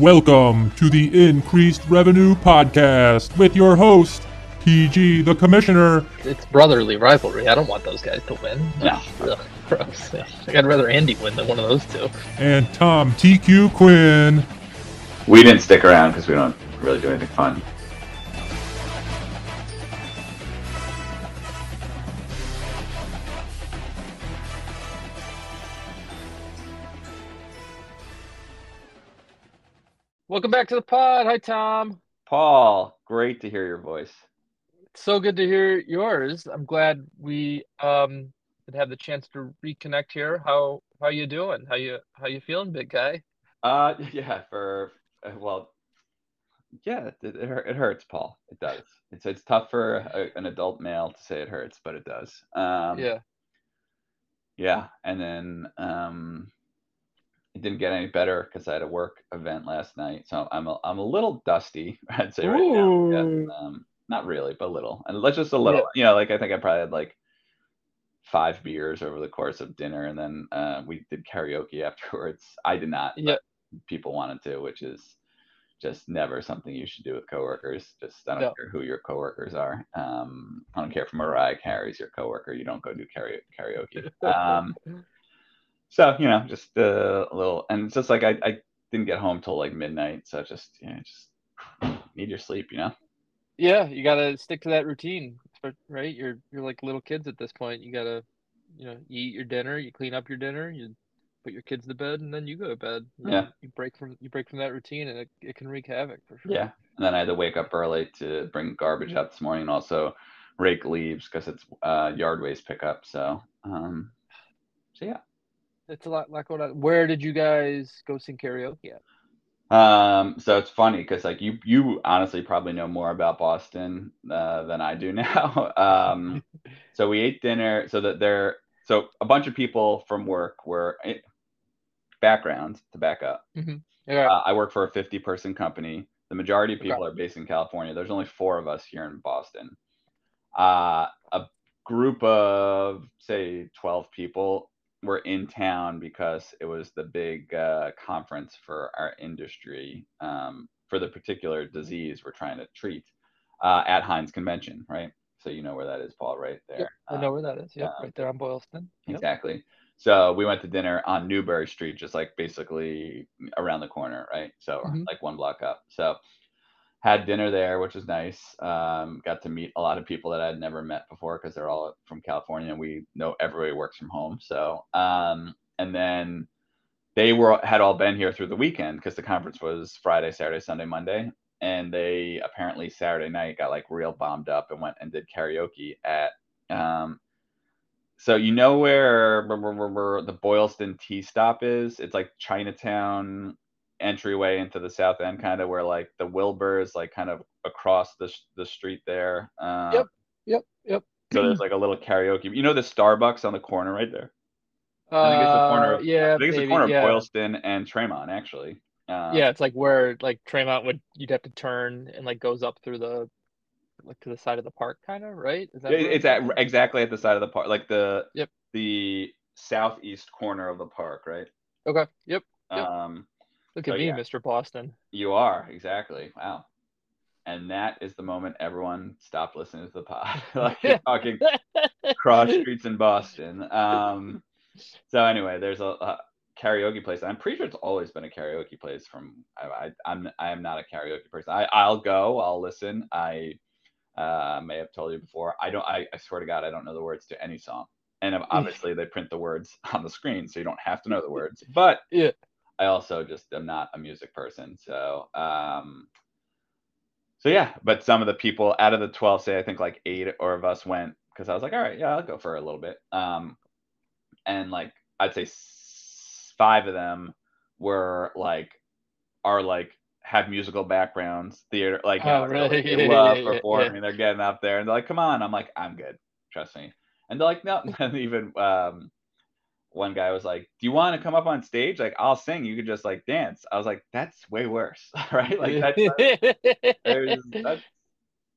Welcome to the Increased Revenue Podcast with your host, PG the Commissioner. It's brotherly rivalry. I don't want those guys to win. No. Ugh, gross. Yeah. I'd rather Andy win than one of those two. And Tom TQ Quinn. We didn't stick around because we don't really do anything fun. Welcome back to the pod. Hi, Tom. Paul, great to hear your voice. So good to hear yours. I'm glad we um had the chance to reconnect here. How how you doing? How you how you feeling, big guy? Uh, yeah, for uh, well, yeah, it, it, it hurts, Paul. It does. It's it's tough for a, an adult male to say it hurts, but it does. Um, yeah. yeah, and then um, it didn't get any better because I had a work event last night, so I'm a, I'm a little dusty. I'd say right now. Yeah, um, not really, but a little, and let's just a little. You know, like I think I probably had like five beers over the course of dinner, and then uh, we did karaoke afterwards. I did not. Yeah. people wanted to, which is just never something you should do with coworkers. Just I don't care who your coworkers are. Um, I don't care if Mariah Carey's your coworker. You don't go do karaoke. karaoke. Um, so you know, just uh, a little, and it's just like I, I didn't get home till like midnight, so just you know, just need your sleep, you know. yeah, you gotta stick to that routine, right? You're you're like little kids at this point. You gotta, you know, you eat your dinner, you clean up your dinner, you put your kids to bed, and then you go to bed. You Yeah. know, You break from you break from that routine, and it, it can wreak havoc for sure. Yeah, and then I had to wake up early to bring garbage out this morning, and also rake leaves because it's uh, yard waste pickup. So, um, so yeah. It's a lot, like what. on. Where did you guys go sing karaoke at? Um, so it's funny because like you you honestly probably know more about Boston uh, than I do now. um, so we ate dinner. So that there, so a bunch of people from work were eh, background to back up. Yeah, Uh, I work for a 50 person company. The majority of Okay. people are based in California. There's only four of us here in Boston. Uh, a group of, say, 12 people were in town because it was the big uh, conference for our industry um, for the particular disease we're trying to treat uh, at Hynes Convention, right? So you know where that is, Paul, right there. Yep, I Um, know where that is. Yep, um, right there on Boylston. Yep. Exactly. So we went to dinner on Newbury Street, just like basically around the corner, right? So Mhm. like one block up. So had dinner there, which was nice. Um, got to meet a lot of people that I'd never met before because they're all from California. and We know everybody works from home. So um, and then they were had all been here through the weekend because the conference was Friday, Saturday, Sunday, Monday, and they apparently Saturday night got like real bombed up and went and did karaoke at um, so you know where the Boylston T Stop is? It's like Chinatown entryway into the South End, kind of where like the Wilbur is like kind of across the sh- the street there. Um, Yep. Yep, yep. So there's like a little karaoke. You know the Starbucks on the corner right there. I think it's the corner. Uh, Of, yeah, I think it's the maybe, corner of yeah. Boylston and Tremont actually. Um, Yeah, it's like where like Tremont would you'd have to turn and like goes up through the like to the side of the park, kind of, right? Is that It- it's at exactly at the side of the park, like the Yep. the southeast corner of the park, right? Okay. Yep. Yep. Um, Look So, at me, yeah. Mr. Boston. You are exactly. Wow. And that is the moment everyone stopped listening to the pod. like talking cross streets in Boston. Um, so anyway, there's a, a karaoke place. I'm pretty sure it's always been a karaoke place. From I, I I'm I am not a karaoke person. I I'll go. I'll listen. I uh, may have told you before. I don't. I, I swear to God, I don't know the words to any song. And obviously, they print the words on the screen, so you don't have to know the words. But Yeah. I also just am not a music person. So, um, so yeah, but some of the people out of the 12, say I think like eight or of us went because I was like, all right, yeah, I'll go for a little bit. Um, and like, I'd say five of them were like, are like, have musical backgrounds, theater, like, you Oh, know, really? they love yeah, yeah, yeah. performing. They're getting up there and they're like, come on. I'm like, I'm good. Trust me. And they're like, no. And even, um, one guy was like, "Do you want to come up on stage? Like, I'll sing. You could just like dance." I was like, "That's way worse, right? Like, that's, there's, that's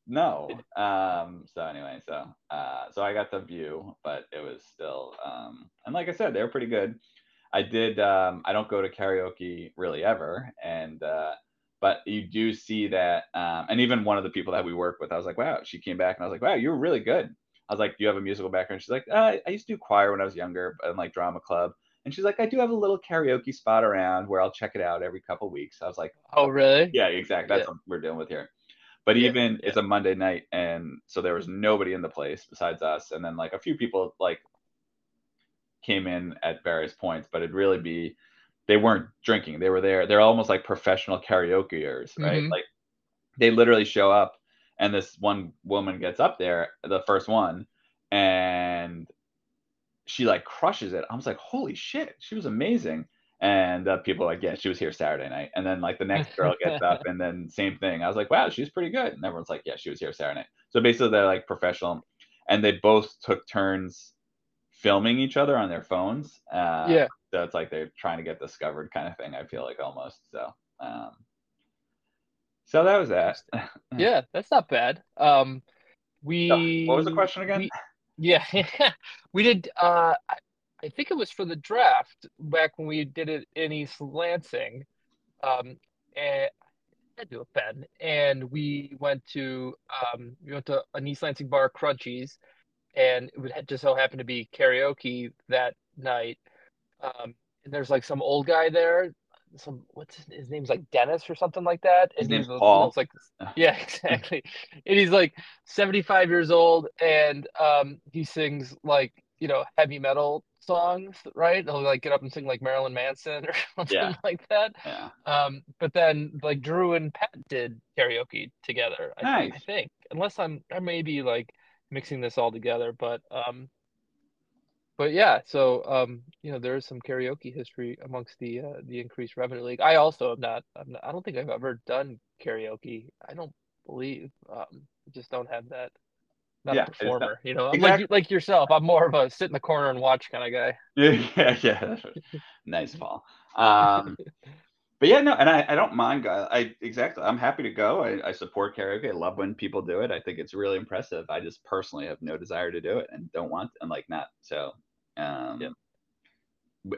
no." Um. So anyway, so uh, so I got the view, but it was still um. And like I said, they were pretty good. I did. Um, I don't go to karaoke really ever, and uh, but you do see that. Um, and even one of the people that we work with, I was like, wow, she came back, and I was like, wow, you were really good. I was like, do you have a musical background? She's like, uh, I used to do choir when I was younger, and like drama club. And she's like, I do have a little karaoke spot around where I'll check it out every couple weeks. I was like, Oh, really? yeah, exactly. That's Yeah. what we're dealing with here. But Yeah, even it's a Monday night, and so there was nobody in the place besides us, and then like a few people like came in at various points, but it'd really be they weren't drinking. They were there. They're almost like professional karaokeers, right? Mhm. Like they literally show up, and this one woman gets up there, the first one, and she like crushes it. I was like, holy shit, she was amazing. And uh, people are like, yeah, she was here Saturday night. And then like the next girl gets up, and then same thing. I was like, wow, she's pretty good. And everyone's like, yeah, she was here Saturday night. So basically, they're like professional, and they both took turns filming each other on their phones. Uh, Yeah. So it's like they're trying to get discovered, kind of thing. I feel like almost. So, um, so that was that. Yeah, that's not bad. Um, we. what was the question again? we- yeah, we did. Uh, I, I think it was for the draft back when we did it in East Lansing. Um, and I had to a Ben, and we went to um, we went to an East Lansing bar, Crunchy's, and it would just so happen to be karaoke that night. Um, and there's like some old guy there, some what's his, his name's like Dennis or something like that. His name's he's Paul. like yeah, exactly. and he's like 75 years old, and um, he sings like you know heavy metal songs, right? He'll like get up and sing like Marilyn Manson or something Yeah. like that. Yeah. Um, but then like Drew and Pat did karaoke together. I, think- I think, unless I'm I may be like mixing this all together, but um, but yeah. So um, you know, there is some karaoke history amongst the uh, the increased revenue league. I also am not, I'm not. I don't think I've ever done karaoke. I don't believe. Um, I just don't have that. Not Yeah, a it's not- performer, you know. I'm Exact- like like yourself. I'm more of a sit in the corner and watch kind of guy. Yeah, yeah, yeah. nice, Paul. Um, but yeah, no, and I, I don't mind. I, I exactly. I'm happy to go. I, I support karaoke. I love when people do it. I think it's really impressive. I just personally have no desire to do it and don't want and like not. So, um, Yep.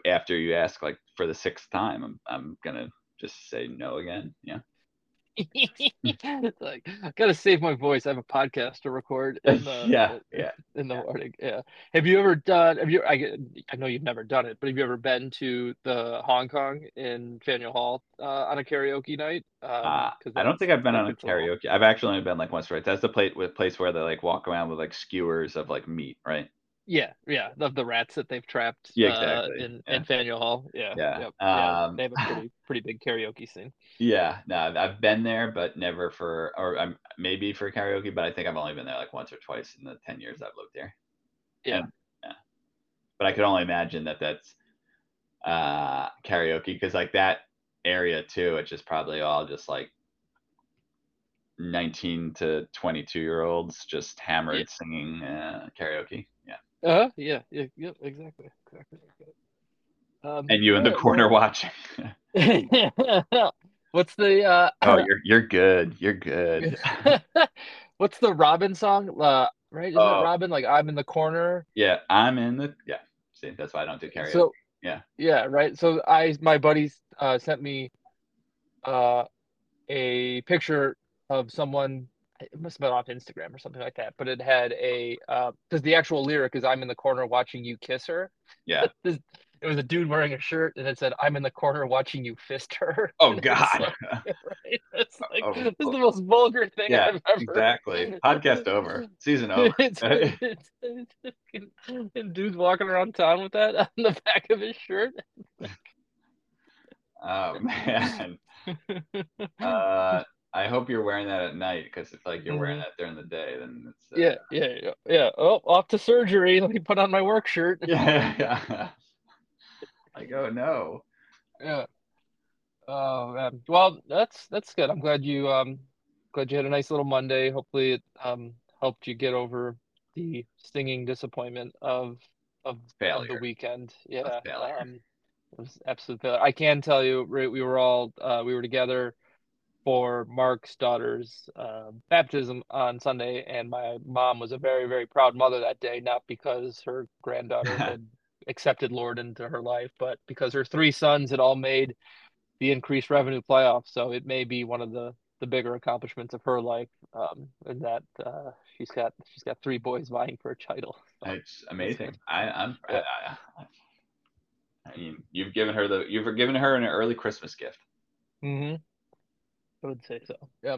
after you ask like for the sixth time, I'm I'm gonna just say no again. Yeah. It's like I gotta save my voice. I have a podcast to record in the yeah, yeah. in the yeah. morning. Yeah. Have you ever done? Have you? I I know you've never done it, but have you ever been to the Hong Kong in Faneuil Hall uh, on a karaoke night? Um, Uh, I don't think I've been on a good for all. karaoke. I've actually only been like once, right? That's the place with place where they like walk around with like skewers of like meat, right? Yeah, yeah, of the rats that they've trapped. Yeah, uh, in yeah. in Faneuil Hall. Yeah, Yeah, yep, yeah. um, They have a pretty pretty big karaoke scene. Yeah, no, I've- been there, but never for, or I'm maybe for karaoke, but I think I've only been there like once or twice in the ten years I've lived here. Yeah. And- yeah. But I could only imagine that that's uh karaoke because like that area too, it's just probably all just like nineteen to twenty-two year olds just hammered singing uh, karaoke. Yeah, Uh, yeah, yeah, yeah, exactly, exactly. Um, and you in the corner watching. What's the uh? oh, you're you're good. You're good. What's the Robyn song? Uh, right? Isn't Oh. it Robyn? Like I'm in the corner. Yeah, I'm in the. Yeah, see, that's why I don't do karaoke. So Yeah. yeah, right. So I my buddies uh sent me uh a picture of someone. It must have been off Instagram or something like that. But it had a uh because the actual lyric is "I'm in the corner watching you kiss her." yeah. It was a dude wearing a shirt and it said "I'm in the corner watching you fist her." Oh And it's God. like- right? It's like Oh, this is oh. the most vulgar thing Yeah, I've ever. exactly. Podcast over. Season over. It's, it's, it's, and dude's walking around town with that on the back of his shirt. Oh man. Uh, I hope you're wearing that at night because if like you're wearing Mhm. that during the day, then it's uh, Yeah, yeah, yeah, yeah. Oh, off to surgery. Let me put on my work shirt. yeah, yeah. like oh no. Yeah. Oh man. Well, that's that's good. I'm glad you um glad you had a nice little Monday. Hopefully it um helped you get over the stinging disappointment of of, of the weekend. Yeah. failure. Um it was absolute failure. I can tell you right, we were all uh we were together for Mark's daughter's uh, baptism on Sunday, and my mom was a very, very proud mother that day, not because her granddaughter had accepted Lord into her life, but because her three sons had all made the increased revenue playoffs, so it may be one of the the bigger accomplishments of her life, um, and that uh, she's got she's got three boys vying for a title. It's amazing. I, I'm. Yeah. I, I, I, mean, you've given her the you've given her an early Christmas gift. Mm-hmm. I would say so. Yeah.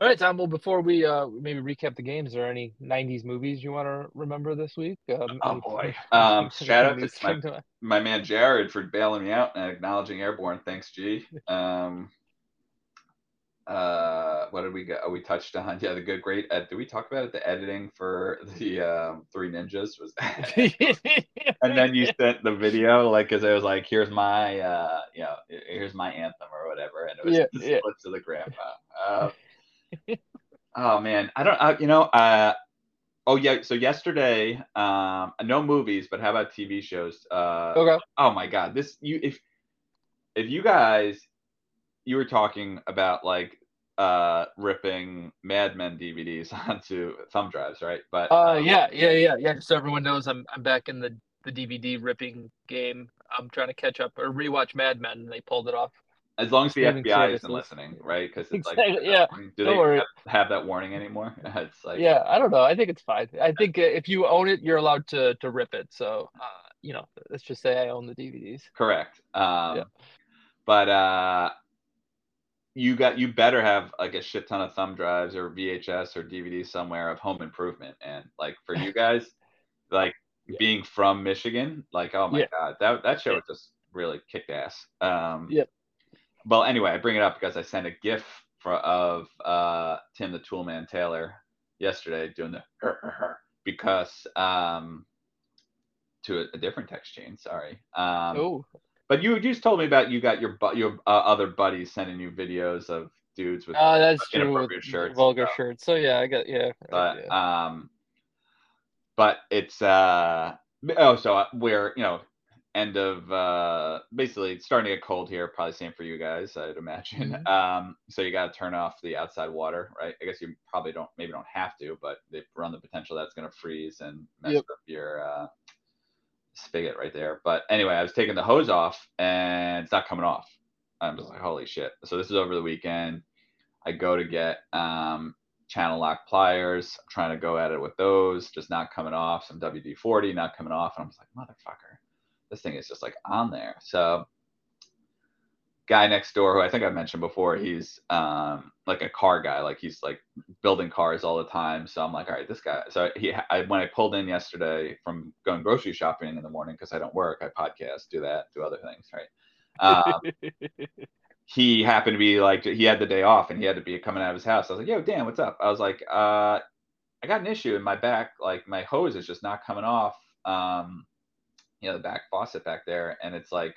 All right, Tom. Well, before we uh, maybe recap the games, are there any '90s movies you want to remember this week? Um, oh boy! Um, shout out to my, my man Jared for bailing me out and acknowledging Airborne. Thanks, G. Um, uh, what did we get? Oh, we touched on yeah the good great. Uh, did we talk about it? The editing for the um, Three Ninjas was, and then you sent the video like because it was like here's my uh you know here's my anthem or whatever, and it was yeah, the yeah. splits of the grandpa. Uh, oh man, I don't. Uh, you know. Uh, oh yeah. So yesterday, um, no movies, but how about TV shows? Uh, okay. Oh my God, this you if if you guys you were talking about like uh ripping Mad Men DVDs onto thumb drives, right? But uh, yeah, yeah, yeah, yeah. So everyone knows I'm I'm back in the the DVD ripping game. I'm trying to catch up or rewatch Mad Men, and they pulled it off. As long as the FBI isn't listening, right? Because it's exactly, like, yeah. Do they have, have, that warning anymore? It's like, yeah, I don't know. I think it's fine. I think if you own it, you're allowed to to rip it. So, uh, you know, let's just say I own the DVDs. Correct. Um, yeah. But uh, you got you better have like a shit ton of thumb drives or VHS or DVD somewhere of Home Improvement, and like for you guys, like yeah. being from Michigan, like oh my yeah. god, that that show yeah. just really kicked ass. Um, yeah. Well, anyway, I bring it up because I sent a GIF for, of uh, Tim the Toolman Taylor yesterday doing the because um, to a, a different text chain. Sorry. Um, oh. But you just told me about you got your your uh, other buddies sending you videos of dudes with oh, that's true, shirts, vulgar shirts. So yeah, I got yeah. But yeah. um, but it's uh oh so uh, we're you know end of uh basically starting to get cold here probably same for you guys i'd imagine mm-hmm. um so you got to turn off the outside water right i guess you probably don't maybe don't have to but they run the potential that's going to freeze and mess yep. up your uh spigot right there. But anyway, I was taking the hose off and it's not coming off. I'm just like, holy shit. So this is over the weekend. I go to get um, channel lock pliers. I'm trying to go at it with those, just not coming off. Some WD 40 not coming off. And I'm just like, motherfucker, this thing is just like on there. So guy next door who I think I mentioned before, he's um, like a car guy, like he's like building cars all the time. So I'm like, all right, this guy. So he, I when I pulled in yesterday from going grocery shopping in the morning because I don't work, I podcast, do that, do other things, right? Um, he happened to be like he had the day off and he had to be coming out of his house. I was like, yo, Dan, what's up? I was like, uh, I got an issue in my back, like my hose is just not coming off. Um, you know, the back faucet back there, and it's like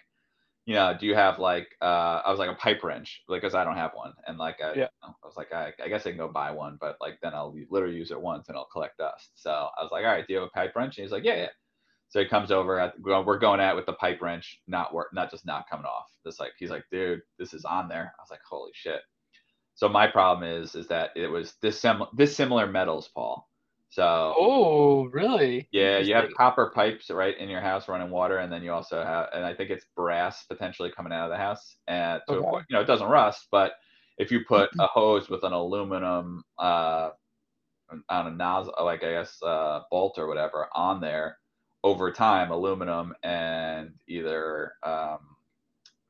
you know, do you have like uh I was like a pipe wrench, like because I don't have one. And like I, yeah. I was like, I, I guess I can go buy one, but like then I'll literally use it once and I'll collect dust. So I was like, all right, do you have a pipe wrench? And he's like, yeah, yeah. So he comes over at we're going at with the pipe wrench, not work, not just not coming off. Just like he's like, dude, this is on there. I was like, holy shit. So my problem is is that it was dissimilar dissimilar metals, Paul. So Oh, really? Yeah, you have copper pipes right in your house running water, and then you also have, and I think it's brass potentially coming out of the house. And so okay. you know it doesn't rust, but if you put a hose with an aluminum uh, on a nozzle, like I guess uh, bolt or whatever, on there, over time, aluminum and either um,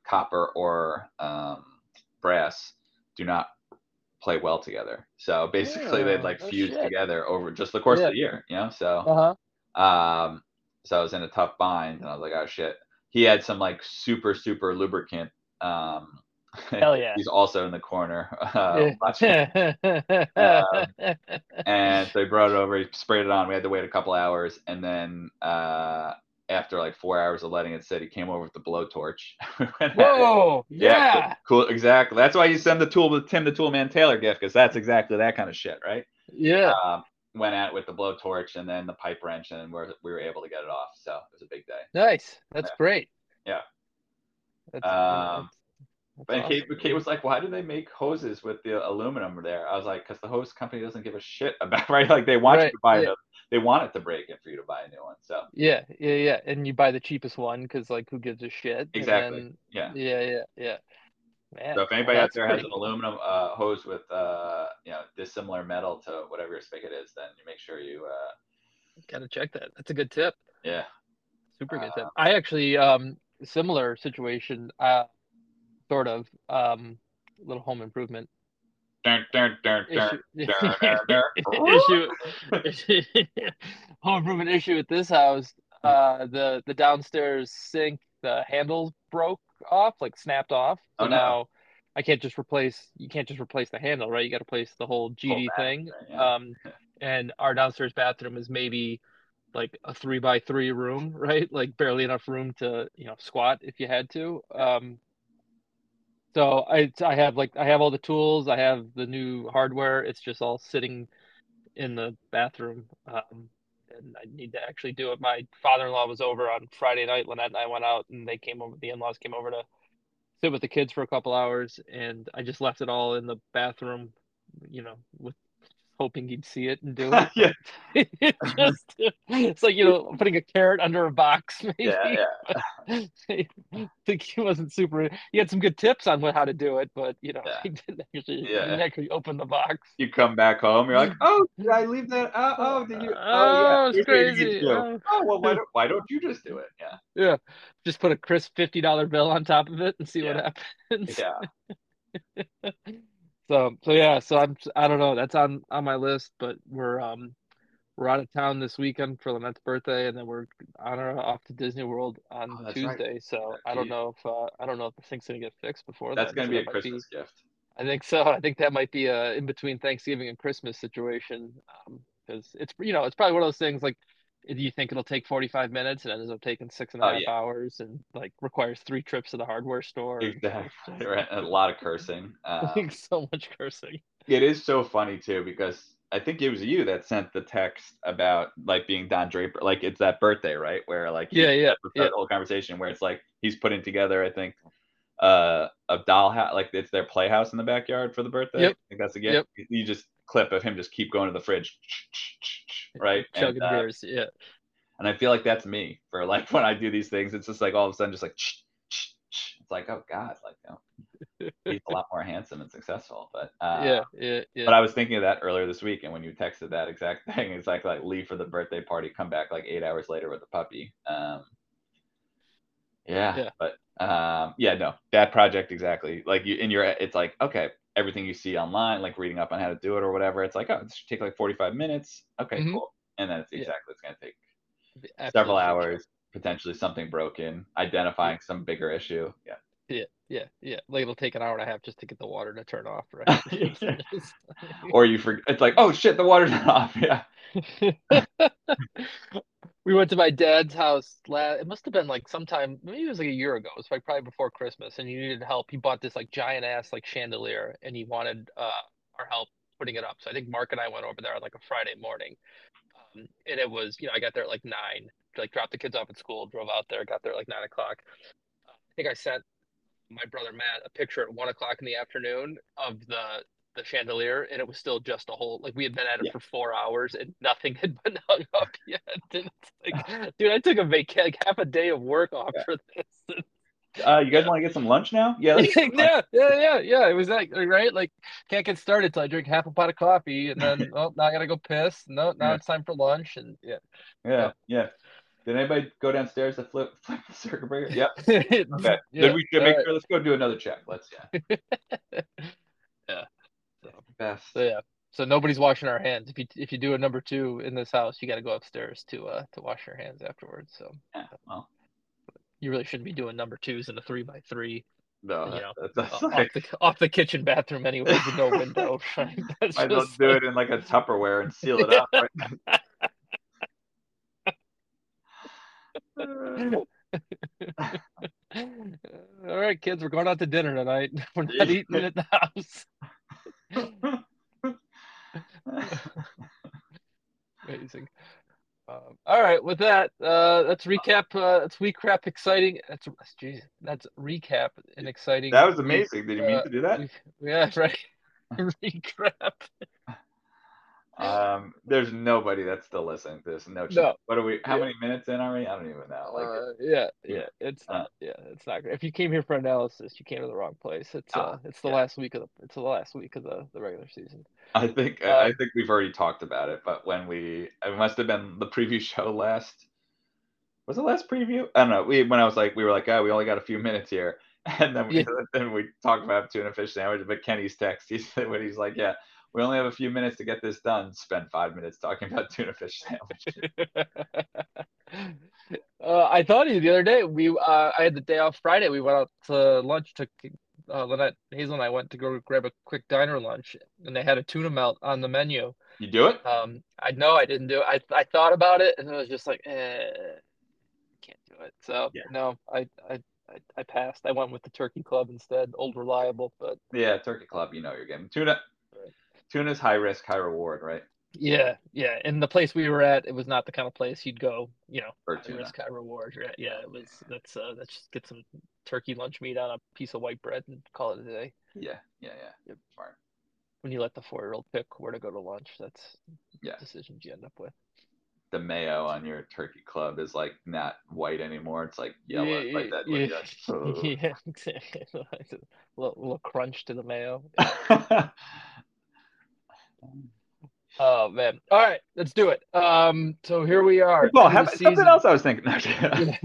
copper or um, brass do not play well together. So basically, yeah, they'd like oh fuse shit. together over just the course yeah. of the year, you know. So, uh-huh. um, so I was in a tough bind, and I was like, oh shit. He had some like super super lubricant. Um, Hell yeah. he's also in the corner uh, um, and so he brought it over, he sprayed it on. We had to wait a couple hours, and then uh, after like four hours of letting it sit, he came over with the blowtorch. Whoa! yeah, yeah. Cool, exactly. That's why you send the tool the Tim the Toolman Taylor gift because that's exactly that kind of shit, right? Yeah. Um, went at with the blowtorch and then the pipe wrench, and we're, we were able to get it off. So it was a big day. Nice. That's yeah. great. Yeah. That's, um, that's and awesome. Kate, Kate was like, "Why do they make hoses with the aluminum there?" I was like, "Cause the hose company doesn't give a shit about right. Like they want Right, you to buy yeah. They want it to break it for you to buy a new one. So Yeah, yeah, yeah. And you buy the cheapest one because like who gives a shit? And Exactly. then- yeah. yeah, yeah, yeah. Man, So if anybody out there has an aluminum uh, hose with uh, you know dissimilar metal to whatever your spigot is, then you make sure you uh, gotta check that. That's a good tip. yeah. Super good tip. Uh, I actually um similar situation, uh sort of um little home improvement Dun, dun, dun, dun, issue home improvement issue at this house. Uh the the downstairs sink, the handle broke off, like snapped off. So Oh, no. now I can't just replace you can't just replace the handle, right? You gotta replace the whole GD bathroom, thing. yeah. Um and our downstairs bathroom is maybe like a three by three room, right? Like barely enough room to, you know, squat if you had to. Um, so I I have like I have all the tools, I have the new hardware. It's just all sitting in the bathroom. Um, and I need to actually do it. My father-in-law was over on Friday night. Lynette and I went out, and they came over. The in-laws came over to sit with the kids for a couple hours, and I just left it all in the bathroom, you know, with hoping he'd see it and do it. yeah, It just it's like you know putting a carrot under a box maybe yeah, yeah. I think he wasn't super he had some good tips on what how to do it but you know Yeah. he didn't actually Yeah. didn't actually open the box You come back home, you're like, oh, did I leave that? Uh, oh, oh did you? Oh, Oh, it's yeah. here's what you need to crazy. Oh. Oh, well, why don't why don't you just do it? Yeah, yeah just put a crisp $50 bill on top of it and see what happens yeah. So so yeah so i'm i don't know that's on on my list but we're um we're out of town this weekend for Lynette's birthday, and then we're on our off to Disney World on Oh, that's right. Tuesday. So I don't know if uh, I don't know if the thing's gonna get fixed before That's gonna so be a that Christmas gift. I think so. I think that might be a in between Thanksgiving and Christmas situation because it's you know it's probably one of those things like if you think it'll take 45 minutes and it ends up taking six and a Oh, half yeah. hours and like requires three trips to the hardware store. Exactly. Right. A lot of cursing. Um, Like so much cursing. it is so funny too because I think it was you that sent the text about like being Don Draper. Like it's that birthday, right? Where like Yeah, yeah, that yeah. whole conversation where it's like he's putting together, I think, uh, a dollhouse, like it's their playhouse in the backyard for the birthday. Yep. I think that's a gift. You just clip of him just keep going to the fridge, right? Chugging and, uh, beers. Yeah. and I feel like that's me for like when I do these things. It's just like all of a sudden, just like it's like oh god, like you know, he's a lot more handsome and successful. But uh, yeah. Yeah. Yeah. but I was thinking of that earlier this week, and when you texted that exact thing, it's like like leave for the birthday party, come back like eight hours later with a puppy. Um, yeah, Yeah. but um, yeah, no, that project exactly. Like you in your, it's like okay, everything you see online, like reading up on how to do it or whatever. It's like oh, this should take like forty five minutes. Okay, Mhm. cool. And then it's Yeah. exactly it's gonna take Absolutely. several hours, potentially something broken, identifying some bigger issue. Yeah. Yeah. Yeah. Yeah. Like it'll take an hour and a half just to get the water to turn off, right? Or you forget. It's like oh shit, the water's not off. Yeah. We went to my dad's house last it must have been like sometime maybe it was like a year ago it was like probably before christmas and he needed help he bought this like giant ass like chandelier and he wanted uh our help putting it up so i think mark and i went over there on like a friday morning um, and it was you know i got there at like nine like dropped the kids off at school drove out there got there at like nine o'clock i think i sent my brother matt a picture at one o'clock in the afternoon of the the chandelier and it was still just a hole. like we had been at it Yeah. for four hours and nothing had been hung up yet and it's like dude i took a vacation like half a day of work off Yeah. for this Uh, you guys want to get some lunch now? Yeah. let's get some lunch. yeah yeah yeah yeah it was like right like can't get started till i drink half a pot of coffee and then oh now i gotta go piss no now Yeah. it's time for lunch and yeah Yeah, yeah. Did anybody go downstairs to flip flip the circuit breaker? Yep. okay Okay. Then we should make right. sure. Let's go do another check. Let's yeah. Yeah. Best. so yeah so nobody's washing our hands if you if you do a number two in this house you got to go upstairs to uh to wash your hands afterwards so Yeah. Well, you really shouldn't be doing number twos in a three by three no, You know, that's, that's off, like the, off the kitchen bathroom anyway with no window. Right? That's might as well just do like- it in like a Tupperware and seal it up. Right? All right, kids, we're going out to dinner tonight. We're not eating at the house. Amazing. Um, all right, with that, uh, let's recap. Uh, let's recap exciting. That's geez, that's recap an exciting. that was amazing. Did you mean Uh, to do that? we- Yeah, right. recap. Um, there's nobody that's still listening to this. No, chance. No. What are we? How Yeah. many minutes in are we? I don't even know. Like, Uh, yeah, yeah. it's Uh. not, yeah, it's not great. If you came here for analysis, you came to the wrong place. It's Ah, uh, it's the yeah. last week of the, it's the last week of the the regular season. I think Uh, I think we've already talked about it, but when we it must have been the preview show last. Was the last preview? I don't know. We when I was like we were like, oh, we only got a few minutes here, and then we Yeah. then we talked about tuna fish sandwich. But Kenny's text, he said when he's like, yeah, we only have a few minutes to get this done. Spend five minutes talking about tuna fish sandwich. uh, I thought of you the other day. We uh, I had the day off Friday. We went out to lunch. Took uh, Lynette, Hazel, and I went to go grab a quick diner lunch, and they had a tuna melt on the menu. You do it? Um, I know I didn't do it. I I thought about it, and it was just like, eh, can't do it. So Yeah. no, I I. I, I passed. I went with the Turkey Club instead, old reliable. But Yeah, Turkey Club. You know you're getting tuna. Tuna's high risk, high reward, right? yeah, yeah. And the place we were at, it was not the kind of place you'd go. You know, For high tuna. risk, high reward. Right? Yeah, it was. Let's uh, let's just get some turkey lunch meat on a piece of white bread and call it a day. Yeah, yeah, yeah. Yep. Smart. When you let the four year old pick where to go to lunch, that's Yeah. decisions you end up with. The mayo on your Turkey Club is like not white anymore. It's like yellow. It's like that. yeah, like yeah, exactly. a little, little crunch to the mayo. Oh man! All right, let's do it. Um, so here we are. well, end how, of the something else I was thinking.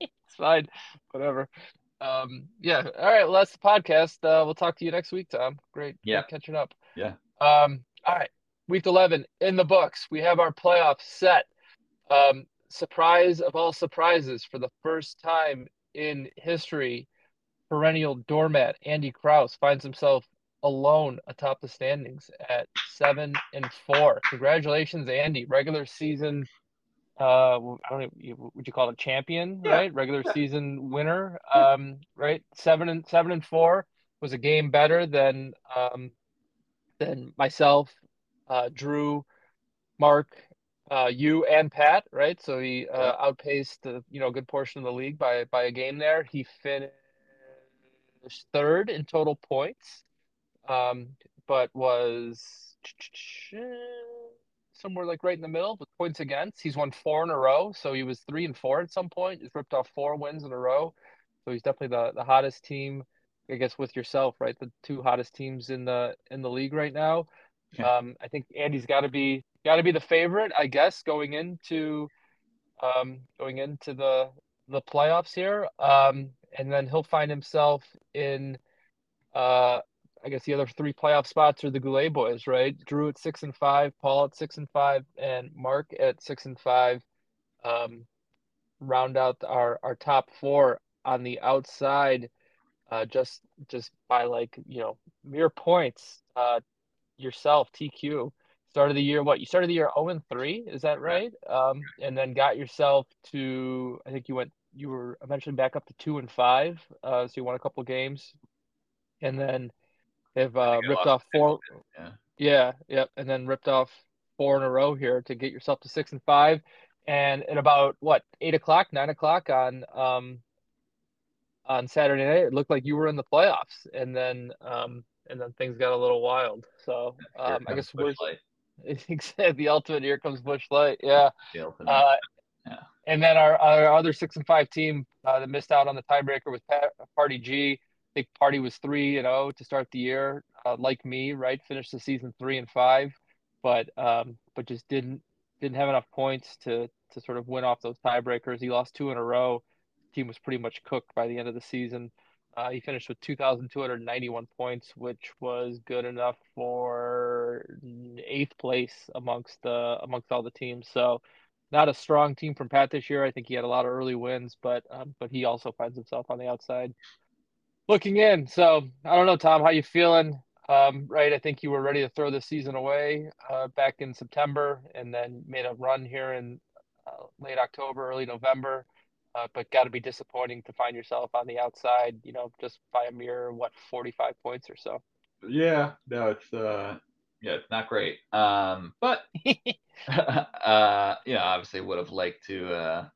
it's fine. Whatever. Um, yeah. All right. Well, that's the podcast. Uh, we'll talk to you next week, Tom. Great. great Yeah. catching up. Yeah. Um, all right. Week 11 in the books. We have our playoffs set. Um, surprise of all surprises for the first time in history, perennial doormat Andy Kraus finds himself alone atop the standings at seven and four. Congratulations, Andy. Regular season uh I don't know would you call it champion, Yeah, right? Regular yeah. season winner. Um right? 7 and 7 and 4 was a game better than um than myself, uh Drew, Mark, uh you and Pat, right? So he uh, outpaced the, you know, a good portion of the league by by a game there. He finished third in total points. Um but was somewhere like right in the middle with points against. He's won four in a row, so he was three and four at some point. He's ripped off four wins in a row, so he's definitely the the hottest team. I guess with yourself, right? The two hottest teams in the in the league right now. Yeah. Um, I think Andy's got to be got to be the favorite, I guess, going into um, going into the the playoffs here. Um, and then he'll find himself in uh, I guess the other three playoff spots are the Goulet boys, right? Drew at six and five, Paul at six and five, and Mark at six and five. Um, round out our our top four on the outside, uh, just just by like you know mere points. Uh, yourself, TQ, started the year what? You started the year zero and three, is that right? Um, and then got yourself to I think you went you were eventually back up to two and five. Uh, so you won a couple games, and then have uh, ripped lost off four. Yeah. Yeah, yep, and then ripped off four in a row here to get yourself to six and five. And at about what eight o'clock, nine o'clock on um on Saturday night, it looked like you were in the playoffs, and then um and then things got a little wild. So um, I guess we're Busch Light, the ultimate. Here comes Busch Light. Yeah. Uh, Yeah. And then our, our other six and five team uh, that missed out on the tiebreaker was Pat, Party G. Think Party was three and zero to start the year, uh, like me, right? Finished the season three and five, but um, but just didn't didn't have enough points to to sort of win off those tiebreakers. He lost two in a row. Team was pretty much cooked by the end of the season. Uh, he finished with 2,291 points, which was good enough for eighth place amongst the amongst all the teams. So, not a strong team from Pat this year. I think he had a lot of early wins, but um, but he also finds himself on the outside looking in. So I don't know, Tom, how you feeling? Um, right, I think you were ready to throw the season away uh, back in September, and then made a run here in uh, late October, early November. Uh, but got to be disappointing to find yourself on the outside, you know, just by a mere what forty five points or so. Yeah, no, it's uh, yeah, it's not great. Um, but uh, you know, obviously would have liked to, uh,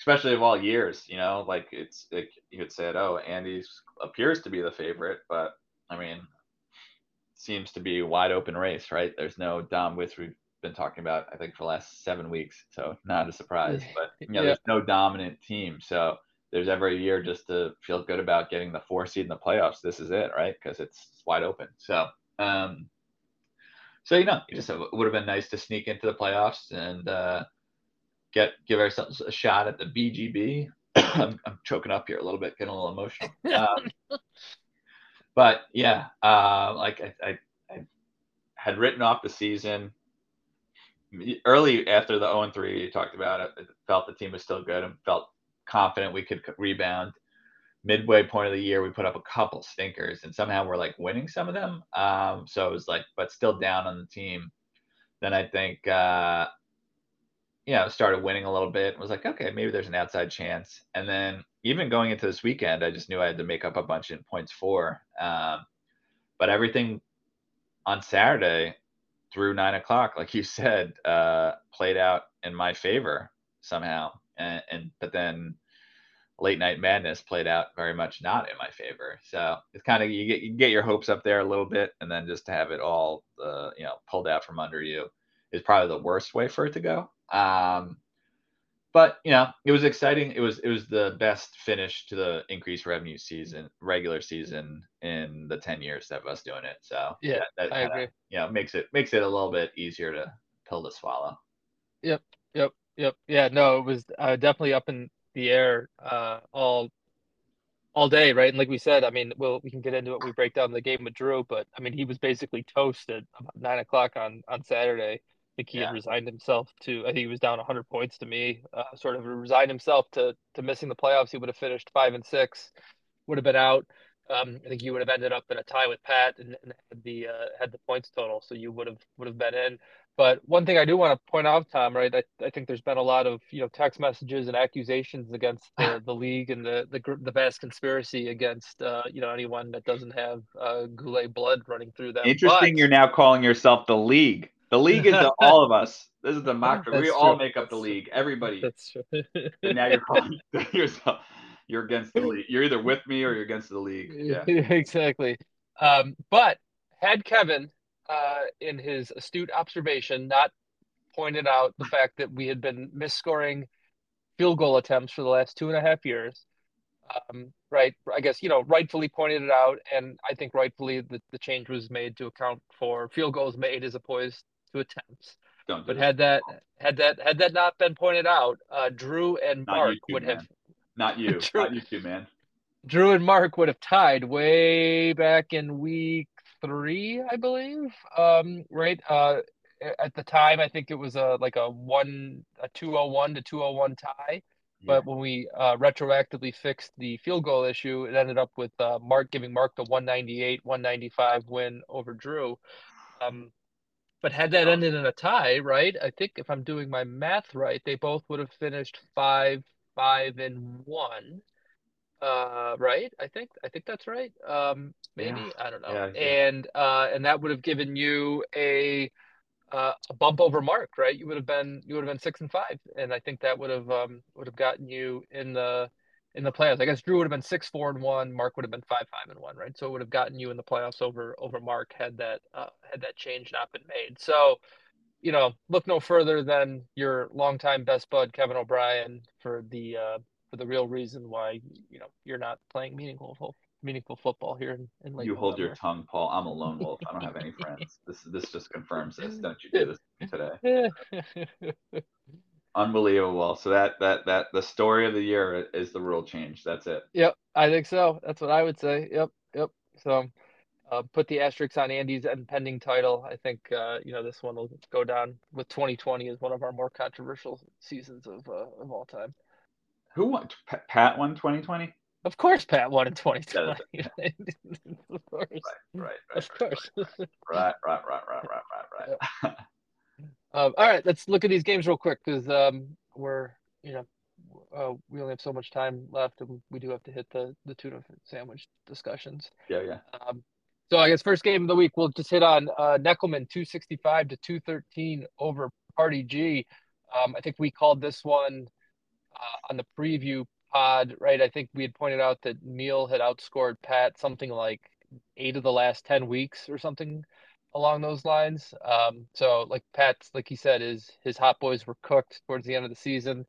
especially of all years, you know, like it's like you had said, oh, Andy's appears to be the favorite, but I mean, seems to be a wide open race, right? There's no Dom Which we've been talking about, I think, for the last seven weeks. So not a surprise. But you know, yeah. there's no dominant team. So there's every year just to feel good about getting the four seed in the playoffs. This is it, right? Because it's, wide open. So um so you know, it just it would have been nice to sneak into the playoffs and uh get give ourselves a shot at the BGB. I'm, I'm choking up here a little bit, getting a little emotional. Um, but yeah, uh, like I, I, I, had written off the season early after the 0 3. You talked about it. Felt the team was still good and felt confident we could rebound. Midway point of the year, we put up a couple stinkers, and somehow we're like winning some of them. Um, so it was like, but still down on the team. Then I think uh, you know, started winning a little bit. Was like, okay, maybe there's an outside chance. And then even going into this weekend, I just knew I had to make up a bunch in points for. Um, but everything on Saturday through nine o'clock, like you said, uh, played out in my favor somehow. And, and but then late night madness played out very much not in my favor. So it's kind of you get you get your hopes up there a little bit, and then just to have it all uh, you know pulled out from under you is probably the worst way for it to go. Um, but you know, it was exciting. It was it was the best finish to the increased revenue season, regular season in the ten years of us doing it. So yeah, that, that I agree. Know, makes it makes it a little bit easier to pill to swallow. Yep, yep, yep. Yeah, no, it was uh, definitely up in the air uh, all all day, right? And like we said, I mean, well, we can get into it. We break down the game with Drew, but I mean, he was basically toasted about nine o'clock on on Saturday think he yeah. had resigned himself to. I think he was down 100 points to me. Uh, sort of resigned himself to to missing the playoffs. He would have finished five and six, would have been out. Um, I think you would have ended up in a tie with Pat and, and had the uh, had the points total, so you would have would have been in. But one thing I do want to point out, Tom, right? I, I think there's been a lot of you know text messages and accusations against the, the league and the the the vast conspiracy against uh, you know anyone that doesn't have uh, Goulet blood running through them. Interesting, but, you're now calling yourself the league. The league is the, all of us. This is the democracy. we true. all make up the league. Everybody. That's true. and now you're calling yourself. You're against the league. You're either with me or you're against the league. Yeah. exactly. Um, but had Kevin, uh, in his astute observation, not pointed out the fact that we had been misscoring field goal attempts for the last two and a half years, um, right? I guess you know rightfully pointed it out, and I think rightfully the, the change was made to account for field goals made as opposed to attempts. Don't but had that had that had that not been pointed out, uh, Drew and not Mark two, would man. have not you, Drew, not you two, man. Drew and Mark would have tied way back in week three, I believe. Um, right. Uh, at the time, I think it was a like a one a two oh one to two oh one tie. Yeah. But when we uh, retroactively fixed the field goal issue, it ended up with uh, Mark giving Mark the 198 195 win over Drew. Um, but had that ended in a tie, right? I think if I'm doing my math right, they both would have finished five, five, and one. Uh, right? I think I think that's right. Um, maybe yeah. I don't know. Yeah, yeah. And uh, and that would have given you a uh, a bump over mark, right? You would have been you would have been six and five, and I think that would have um, would have gotten you in the in the playoffs. I guess Drew would have been six, four, and one. Mark would have been five, five, and one, right? So it would have gotten you in the playoffs over over Mark had that uh, had that change not been made. So, you know, look no further than your longtime best bud Kevin O'Brien for the uh, for the real reason why you know you're not playing meaningful meaningful football here in, in late You hold your tongue, Paul. I'm a lone wolf. I don't have any friends. This this just confirms this. Don't you do this today? Unbelievable. So that that that the story of the year is the rule change. That's it. Yep, I think so. That's what I would say. Yep, yep. So uh, put the asterisk on Andy's impending title. I think uh, you know this one will go down with 2020 as one of our more controversial seasons of uh, of all time. Who won? Pat won 2020. Of course, Pat won in 2020. of course. Right, right, right. Of course. Right, right, right, right, right, right, right. right. Um, all right, let's look at these games real quick because um, we're you know uh, we only have so much time left, and we do have to hit the the tuna sandwich discussions. Yeah, yeah. Um, so I guess first game of the week we'll just hit on uh, Neckelman 265 to 213 over Party G. Um, I think we called this one uh, on the preview pod, right? I think we had pointed out that Neil had outscored Pat something like eight of the last 10 weeks or something along those lines. Um, so like Pat, like he said, is his hot boys were cooked towards the end of the season.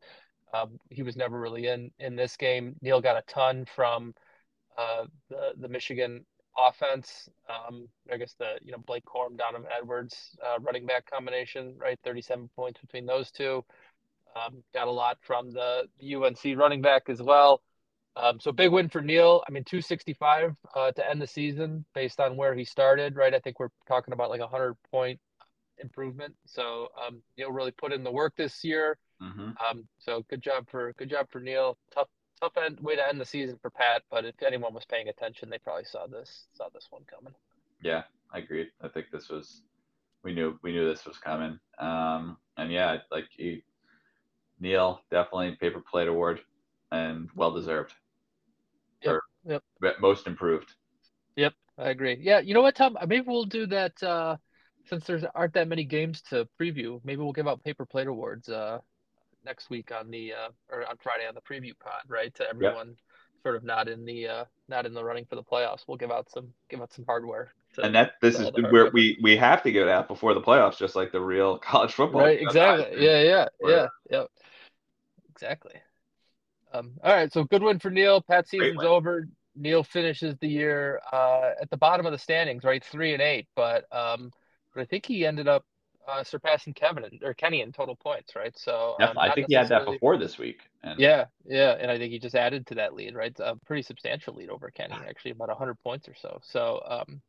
Um, he was never really in in this game. Neil got a ton from uh, the the Michigan offense. Um, I guess the you know Blake Corum, Donovan Edwards uh, running back combination, right? 37 points between those two. Um, got a lot from the UNC running back as well. Um, so big win for Neil. I mean, 265 uh, to end the season based on where he started, right? I think we're talking about like a 100 point improvement. So um, Neil really put in the work this year. Mm-hmm. Um, so good job for good job for Neil. Tough tough end, way to end the season for Pat, but if anyone was paying attention, they probably saw this saw this one coming. Yeah, I agree. I think this was we knew we knew this was coming. Um, and yeah, like he, Neil definitely paper plate award and well deserved. Yep. yep. Most improved. Yep, I agree. Yeah, you know what, Tom? Maybe we'll do that uh, since there's aren't that many games to preview. Maybe we'll give out paper plate awards uh, next week on the uh, or on Friday on the preview pod, right? To everyone yep. sort of not in the uh, not in the running for the playoffs. We'll give out some give out some hardware. To, and that this is where we we have to get out before the playoffs, just like the real college football. Right. Exactly. Yeah. Yeah. Yeah. Yeah. Exactly. Um, all right. So good win for Neil. Pat season's over. Neil finishes the year uh, at the bottom of the standings, right? Three and eight, but um, but I think he ended up uh, surpassing Kevin and, or Kenny in total points, right? So um, I think he had that before this week. And... Yeah, yeah, and I think he just added to that lead, right? A pretty substantial lead over Kenny, actually about hundred points or so. So, um,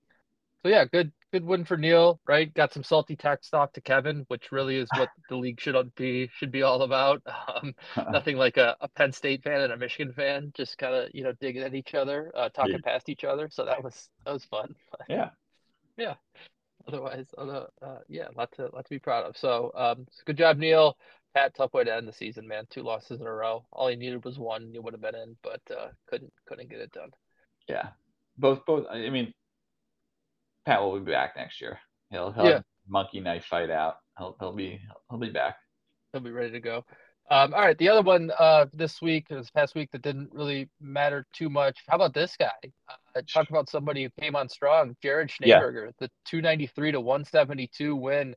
so yeah, good, good win for Neil, right? Got some salty text off to Kevin, which really is what the league should be should be all about. Um, nothing like a, a, Penn State fan and a Michigan fan just kind of you know digging at each other, uh, talking yeah. past each other. So that was that was fun. yeah, yeah otherwise, although, uh, yeah, lot to lot to be proud of. So, um, so good job, Neil. Pat, tough way to end the season, man. Two losses in a row. All he needed was one. You would have been in, but uh, couldn't couldn't get it done. Yeah, both both. I mean, Pat will be back next year. He'll he'll yeah. monkey knife fight out. He'll he'll be he'll be back. He'll be ready to go. Um, all right, the other one uh, this week, this past week, that didn't really matter too much. How about this guy? Uh, talk about somebody who came on strong, Jared Schneeberger, yeah. the 293 to 172 win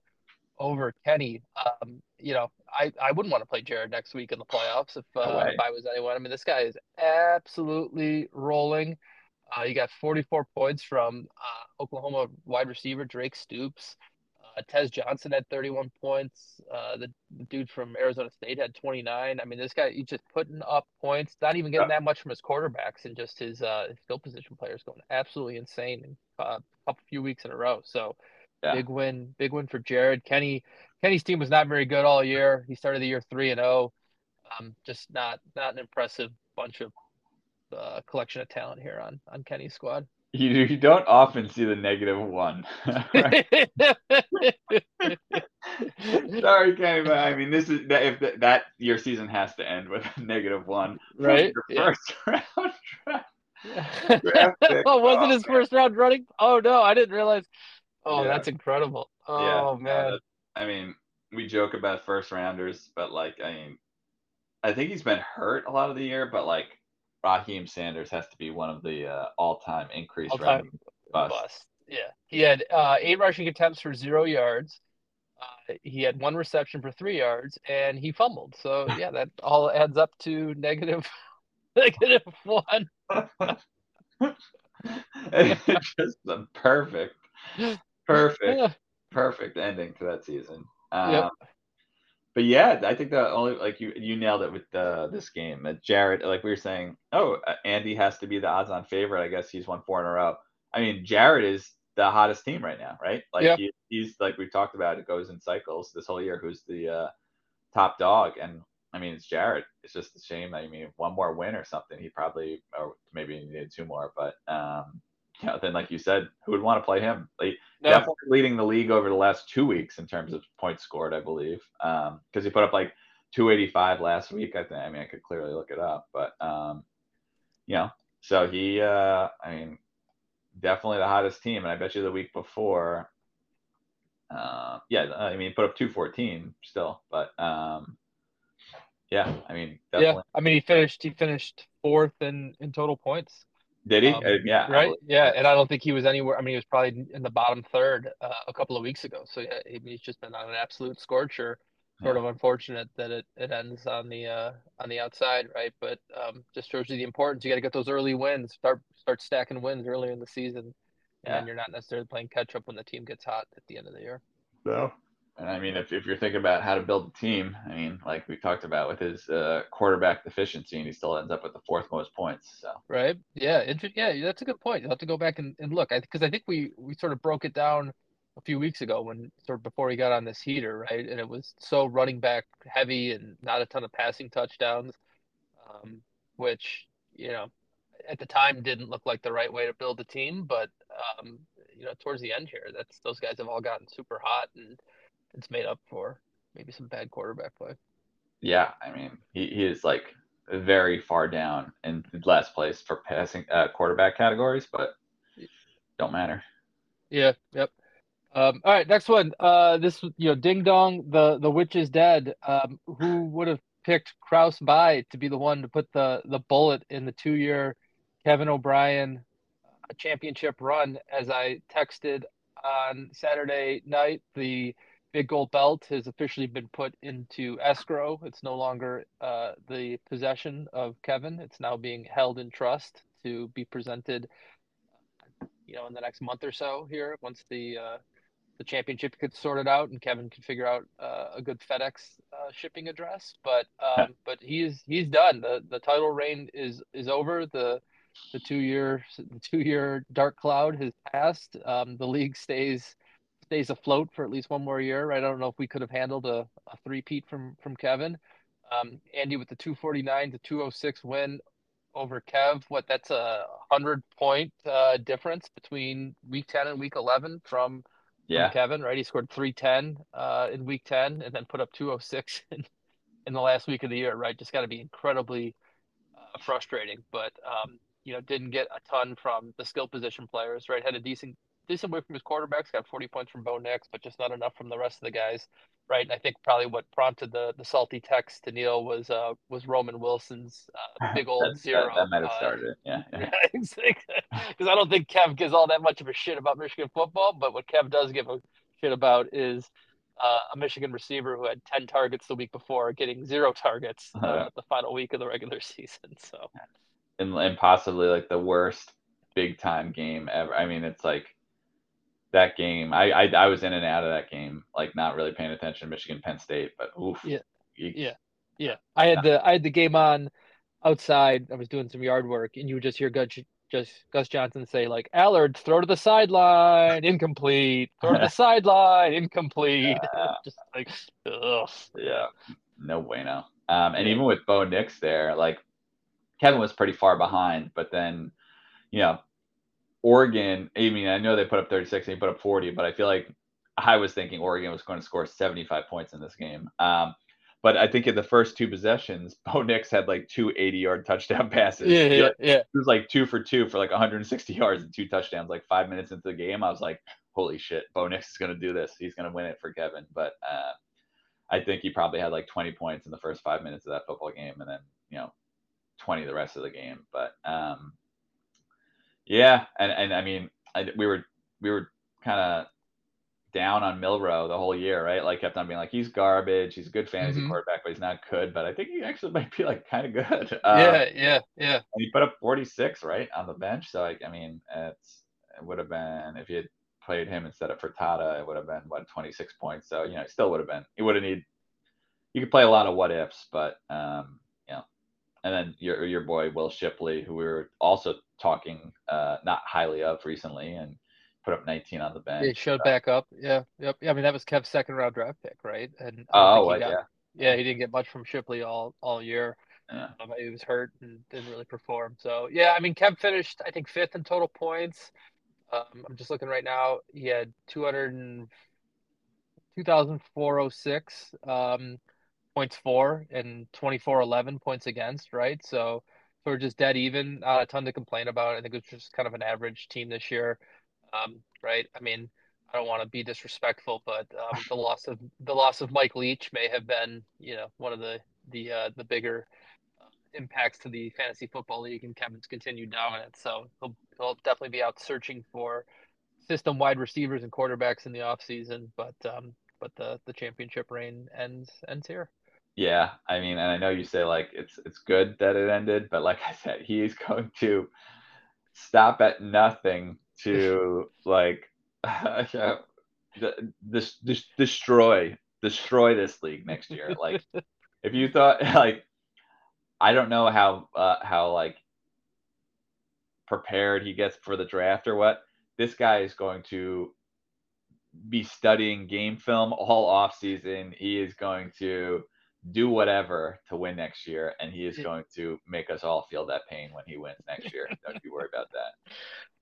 over Kenny. Um, you know, I, I wouldn't want to play Jared next week in the playoffs if, uh, no if I was anyone. I mean, this guy is absolutely rolling. Uh, you got 44 points from uh, Oklahoma wide receiver Drake Stoops. Uh, Tez Johnson had 31 points. Uh, the, the, dude from Arizona State had 29. I mean, this guy he's just putting up points, not even getting that much from his quarterbacks, and just his uh, his skill position players going absolutely insane in uh, a couple few weeks in a row. So yeah. big win, big win for Jared. Kenny Kenny's team was not very good all year. He started the year three and zero. Oh. Um, just not not an impressive bunch of uh, collection of talent here on on Kenny's squad. You, you don't often see the negative one. Sorry, Kenny, but I mean, this is that if that, that your season has to end with a negative one, right? Your yeah. first round draft. oh, wasn't oh, his man. first round running? Oh no, I didn't realize. Oh, yeah. that's incredible. Oh yeah, man. Uh, I mean, we joke about first rounders, but like, I mean, I think he's been hurt a lot of the year, but like Raheem Sanders has to be one of the uh, all-time increased all-time bust. bust. Yeah, he had uh, eight rushing attempts for zero yards. Uh, he had one reception for three yards, and he fumbled. So yeah, that all adds up to negative, negative one. It's just a perfect, perfect, perfect ending to that season. Um, yep but yeah, I think the only like you you nailed it with the this game. Jared, like we were saying, oh, uh, Andy has to be the odds-on favorite. I guess he's won four in a row. I mean, Jared is the hottest team right now, right? Like yeah. he, he's like we've talked about. It goes in cycles this whole year. Who's the uh, top dog? And I mean, it's Jared. It's just a shame. I mean, one more win or something, he probably or maybe he needed two more. But um, you know, then like you said, who would want to play him? Like, no. Definitely leading the league over the last two weeks in terms of points scored, I believe, because um, he put up like 285 last week. I think. I mean, I could clearly look it up, but um, you know, so he, uh, I mean, definitely the hottest team, and I bet you the week before, uh, yeah, I mean, put up 214 still, but um, yeah, I mean, definitely. yeah, I mean, he finished he finished fourth in in total points Did he? Um, Uh, yeah. Right? Yeah, and I don't think he was anywhere. I mean, he was probably in the bottom third uh, a couple of weeks ago. So yeah, I mean, he's just been on an absolute scorcher. Sort Yeah. of unfortunate that it, it ends on the uh, on the outside, right? But um, just shows you the importance. You got to get those early wins. Start start stacking wins earlier in the season, and Yeah. then you're not necessarily playing catch up when the team gets hot at the end of the year. So, and I mean, if, if you're thinking about how to build a team, I mean, like we talked about with his uh, quarterback deficiency, and he still ends up with the fourth most points. So, Right? Yeah. Inter- yeah, that's a good point. You'll have to go back and, and look. I because I think we we sort of broke it down a few weeks ago when sort of before he got on this heater, right? And it was so running back heavy and not a ton of passing touchdowns, um, which you know at the time didn't look like the right way to build a team. But um, you know towards the end here, that's those guys have all gotten super hot and it's made up for maybe some bad quarterback play. yeah, I mean, he, he is like very far down in last place for passing uh, quarterback categories, but don't matter. Yeah, yep. Um, all right, next one. Uh, this you know, Ding Dong, the the witch is dead. Um, who would have picked Kraus by to be the one to put the the bullet in the two year Kevin O'Brien uh, championship run? As I texted on Saturday night, the big gold belt has officially been put into escrow. It's no longer uh, the possession of Kevin. It's now being held in trust to be presented you know, in the next month or so here, once the uh, the championship gets sorted out and Kevin can figure out uh, a good FedEx uh, shipping address. But um, but he's he's done. the The title reign is is over. The the two year the two year dark cloud has passed. Um, the league stays stays afloat for at least one more year. Right? I don't know if we could have handled a, a three peat from from Kevin. Um, Andy with the 249 to 206 win over Kev. What that's a hundred point uh, difference between week 10 and week 11 from, from Kevin, right? He scored 310 uh, in week 10 and then put up 206 in, in the last week of the year, right? Just got to be incredibly uh, frustrating. But, um, you know, didn't get a ton from the skill position players, right? Had a decent decent way from his quarterbacks, got 40 points from Bo Nix, but just not enough from the rest of the guys, right? And I think probably what prompted the the salty text to Neil was uh was Roman Wilson's uh, big old That's- zero. That, that might have uh, started it. Yeah. yeah. yeah, because I don't think Kev gives all that much of a shit about Michigan football. But what Kev does give a shit about is uh, a Michigan receiver who had 10 targets the week before getting zero targets uh, Uh-huh. the final week of the regular season. So, and, and possibly like the worst big time game ever. I mean, it's like that game. I, I I was in and out of that game, like not really paying attention to Michigan Penn State, but oof. Yeah. Yeah. yeah, I had the I had the game on outside. I was doing some yard work, and you would just hear Gus, just Gus Johnson say like, "Allar, throw to the sideline, incomplete. Throw to the sideline, incomplete." just like, ugh. Yeah, no bueno. Um, and Yeah. even with Bo Nix there, like Kevin was pretty far behind, but then, you know, Oregon. I mean, I know they put up 36 and he put up 40, but I feel like I was thinking Oregon was going to score 75 points in this game. Um, but I think in the first two possessions, Bo Nix had like two 80 yard touchdown passes. Yeah, yeah, yeah. He was like two for two for like 160 yards and two touchdowns. Like five minutes into the game, I was like, "Holy shit, Bo Nix is going to do this. He's going to win it for Kevin." But uh, I think he probably had like 20 points in the first five minutes of that football game, and then you know, 20 the rest of the game. But um, yeah, and and I mean, I, we were we were kind of down on Milroe the whole year, right? Like kept on being like he's garbage, he's a good fantasy Mhm. quarterback, but he's not good. But I think he actually might be like kind of good. Uh, yeah, yeah, yeah. he put up 46 right on the bench. So I, I mean, it's it would have been if you had played him instead of Furtada, it would have been what 26 points. So you know, it still would have been. He would have need. You could play a lot of what ifs, but um, and then your your boy Will Shipley, who we were also talking uh not highly of recently, and put up 19 on the bench. He showed So- back up. Yeah, yep. Yeah, I mean that was Kev's second round draft pick, right? And Oh, he got- yeah. yeah, he didn't get much from Shipley all all year. Yeah. Um, he was hurt and didn't really perform. So yeah, I mean Kev finished I think fifth in total points. Um, I'm just looking right now. He had 200 and 2,406 um, points for and 2411 points against, right? So so we're just dead even. Not a ton to complain about. I think it's just kind of an average team this year, um, right? I mean, I don't want to be disrespectful, but um, the loss of the loss of Mike Leach may have been, you know, one of the the uh, the bigger uh, impacts to the fantasy football league and Kevin's continued dominance. So he'll he'll definitely be out searching for system wide receivers and quarterbacks in the offseason. But um, but the the championship reign ends ends here. Yeah, I mean, and I know you say like it's it's good that it ended, but like I said, he is going to stop at nothing to like this, this destroy destroy this league next year. Like if you thought like I don't know how uh, how like prepared he gets for the draft or what. This guy is going to be studying game film all off season. He is going to do whatever to win next year, and he is going to make us all feel that pain when he wins next year. Don't you worry about that.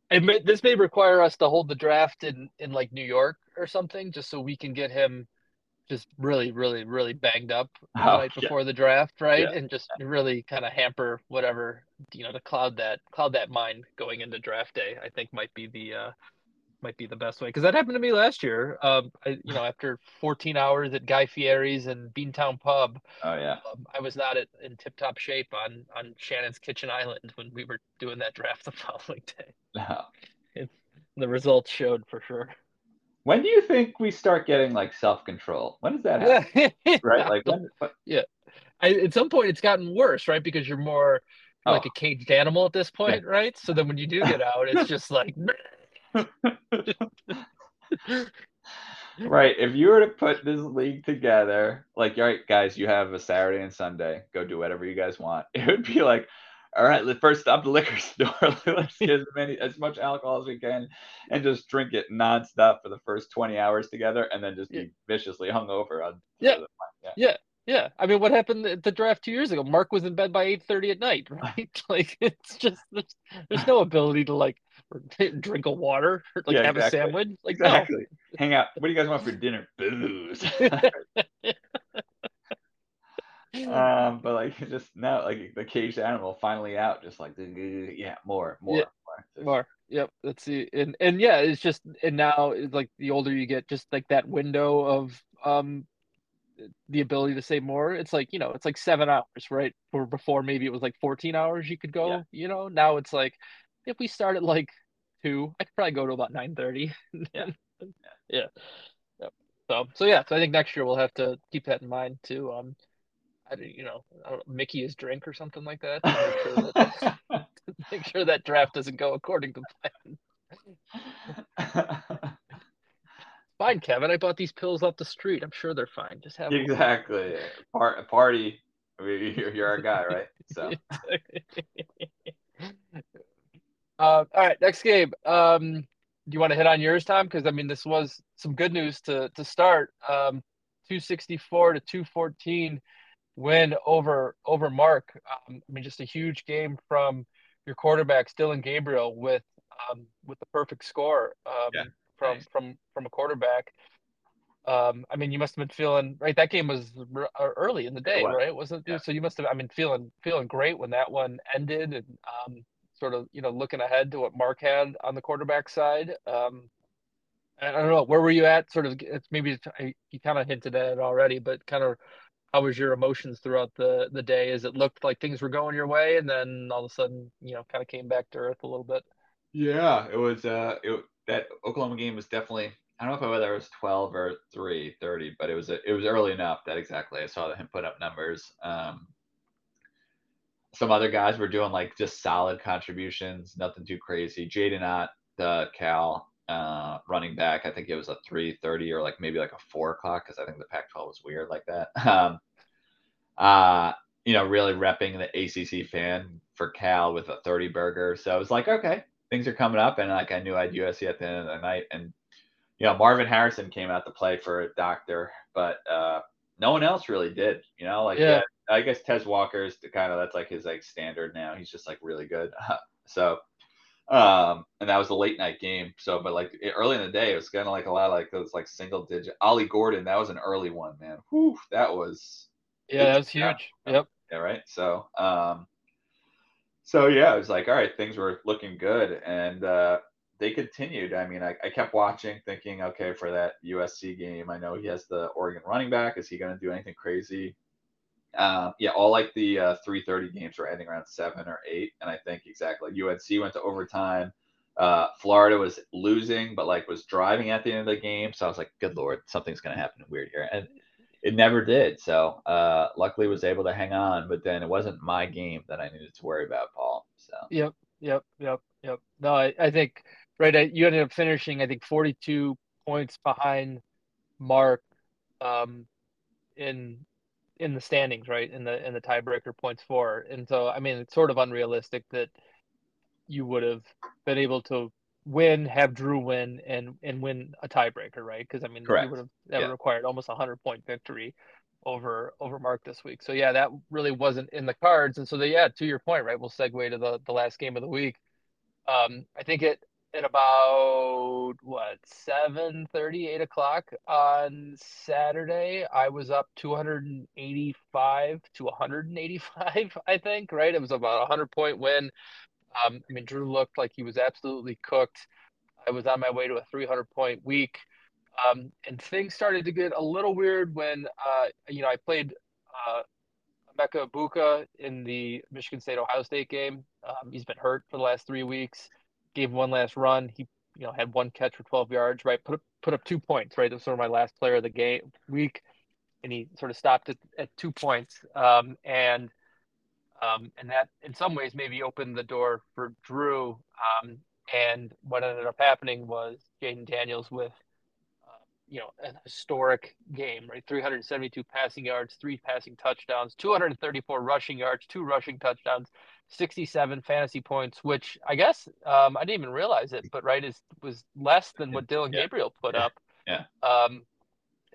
And may, this may require us to hold the draft in in like New York or something, just so we can get him just really, really, really banged up oh, right yeah. before the draft, right? Yeah. And just really kind of hamper whatever you know to cloud that cloud that mind going into draft day. I think might be the uh, might be the best way because that happened to me last year. Um, I, you know, after 14 hours at Guy Fieri's and Beantown Pub. Oh yeah. Um, I was not at, in tip-top shape on on Shannon's Kitchen Island when we were doing that draft the following day. No. the results showed for sure. When do you think we start getting like self-control? When does that happen? right? Like when, yeah. I, at some point, it's gotten worse, right? Because you're more like oh. a caged animal at this point, yeah. right? So then when you do get out, it's just like. right. If you were to put this league together, like, all right, guys, you have a Saturday and Sunday, go do whatever you guys want. It would be like, all right, let's first stop the liquor store. let's get as many as much alcohol as we can and just drink it nonstop for the first 20 hours together and then just be viciously hungover on yeah. yeah. Yeah. Yeah, I mean, what happened at the draft two years ago? Mark was in bed by eight thirty at night, right? like, it's just there's, there's no ability to like drink a water, or, like yeah, have exactly. a sandwich. Like exactly. No. Hang out. What do you guys want for dinner? Booze. um, but like just now, like the caged animal finally out, just like yeah, more, more, yeah. more. more. Yep. Let's see. And and yeah, it's just and now it's like the older you get, just like that window of um the ability to say more. It's like you know, it's like seven hours, right? Or before maybe it was like fourteen hours you could go. Yeah. You know, now it's like if we start at like two. I could probably go to about nine thirty. yeah. yeah. So so yeah. So I think next year we'll have to keep that in mind too. Um, I you know, I don't know, Mickey is drink or something like that. Make sure that, make sure that draft doesn't go according to plan. Fine, Kevin. I bought these pills off the street. I'm sure they're fine. Just have exactly Part, party. You're, you're our guy, right? So. Uh, all right, next game. Um, do you want to hit on yours, Tom? Because I mean, this was some good news to to start. Um, 264 to 214 win over over Mark. Um, I mean, just a huge game from your quarterback, Dillon Gabriel, with um, with the perfect score um, yeah, from nice. from from a quarterback. Um, I mean, you must have been feeling right. That game was r- uh, early in the day, right? Wasn't yeah. so? You must have. I mean, feeling feeling great when that one ended, and um, sort of you know looking ahead to what Mark had on the quarterback side. Um, I don't know where were you at. Sort of, it's maybe you kind of hinted at it already, but kind of how was your emotions throughout the the day? As it looked like things were going your way, and then all of a sudden, you know, kind of came back to earth a little bit. Yeah, it was. Uh, it that Oklahoma game was definitely. I don't know if whether it was 12 or 3 30, but it was it was early enough that exactly I saw him put up numbers. Um, some other guys were doing like just solid contributions, nothing too crazy. Jaydn Ott, the Cal uh, running back, I think it was a 3:30 or like maybe like a four o'clock because I think the Pac-12 was weird like that. Um, uh, you know, really repping the ACC fan for Cal with a 30 burger. So I was like, okay, things are coming up, and like I knew I had USC at the end of the night, and you know, Marvin Harrison came out to play for a doctor, but uh, no one else really did. You know, like yeah. I guess Tez Walker's the kind of that's like his like standard now. He's just like really good. so, um, and that was a late night game. So, but like early in the day, it was kind of like a lot of like those like single digit. Ollie Gordon, that was an early one, man. Whew, that was. Yeah, that was huge. Yep. Yeah. Right. So, um, so yeah, it was like all right, things were looking good, and uh, they continued. I mean, I, I kept watching, thinking, okay, for that USC game, I know he has the Oregon running back. Is he going to do anything crazy? Uh, yeah, all like the uh, 3:30 games were ending around seven or eight, and I think exactly UNC went to overtime. Uh, Florida was losing, but like was driving at the end of the game, so I was like, "Good lord, something's gonna happen weird here," and it never did. So uh, luckily, was able to hang on, but then it wasn't my game that I needed to worry about, Paul. So yep, yep, yep, yep. No, I, I think right. You ended up finishing, I think, 42 points behind Mark um, in in the standings, right? In the in the tiebreaker points for. And so I mean it's sort of unrealistic that you would have been able to win, have Drew win and and win a tiebreaker, right? Because I mean Correct. you would have that Yeah. required almost a hundred point victory over over Mark this week. So yeah, that really wasn't in the cards. And so the, yeah, to your point, right? We'll segue to the the last game of the week. Um, I think it at about what 7 8 o'clock on saturday i was up 285 to 185 i think right it was about a 100 point win um, i mean drew looked like he was absolutely cooked i was on my way to a 300 point week um, and things started to get a little weird when uh, you know i played uh, Emeka Egbuka in the Michigan State Ohio State game. Um, he's been hurt for the last three weeks gave one last run. He, you know, had one catch for 12 yards, right? Put up, put up two points, right? That was sort of my last player of the game week, and he sort of stopped at, at two points. Um, and um, and that in some ways maybe opened the door for Drew. Um, and what ended up happening was Jayden Daniels with, you know, an historic game, right? 372 passing yards, three passing touchdowns, 234 rushing yards, two rushing touchdowns. 67 fantasy points, which I guess um, I didn't even realize it, but right is was less than what Dylan Yeah. Gabriel put Yeah. up. Yeah. Um,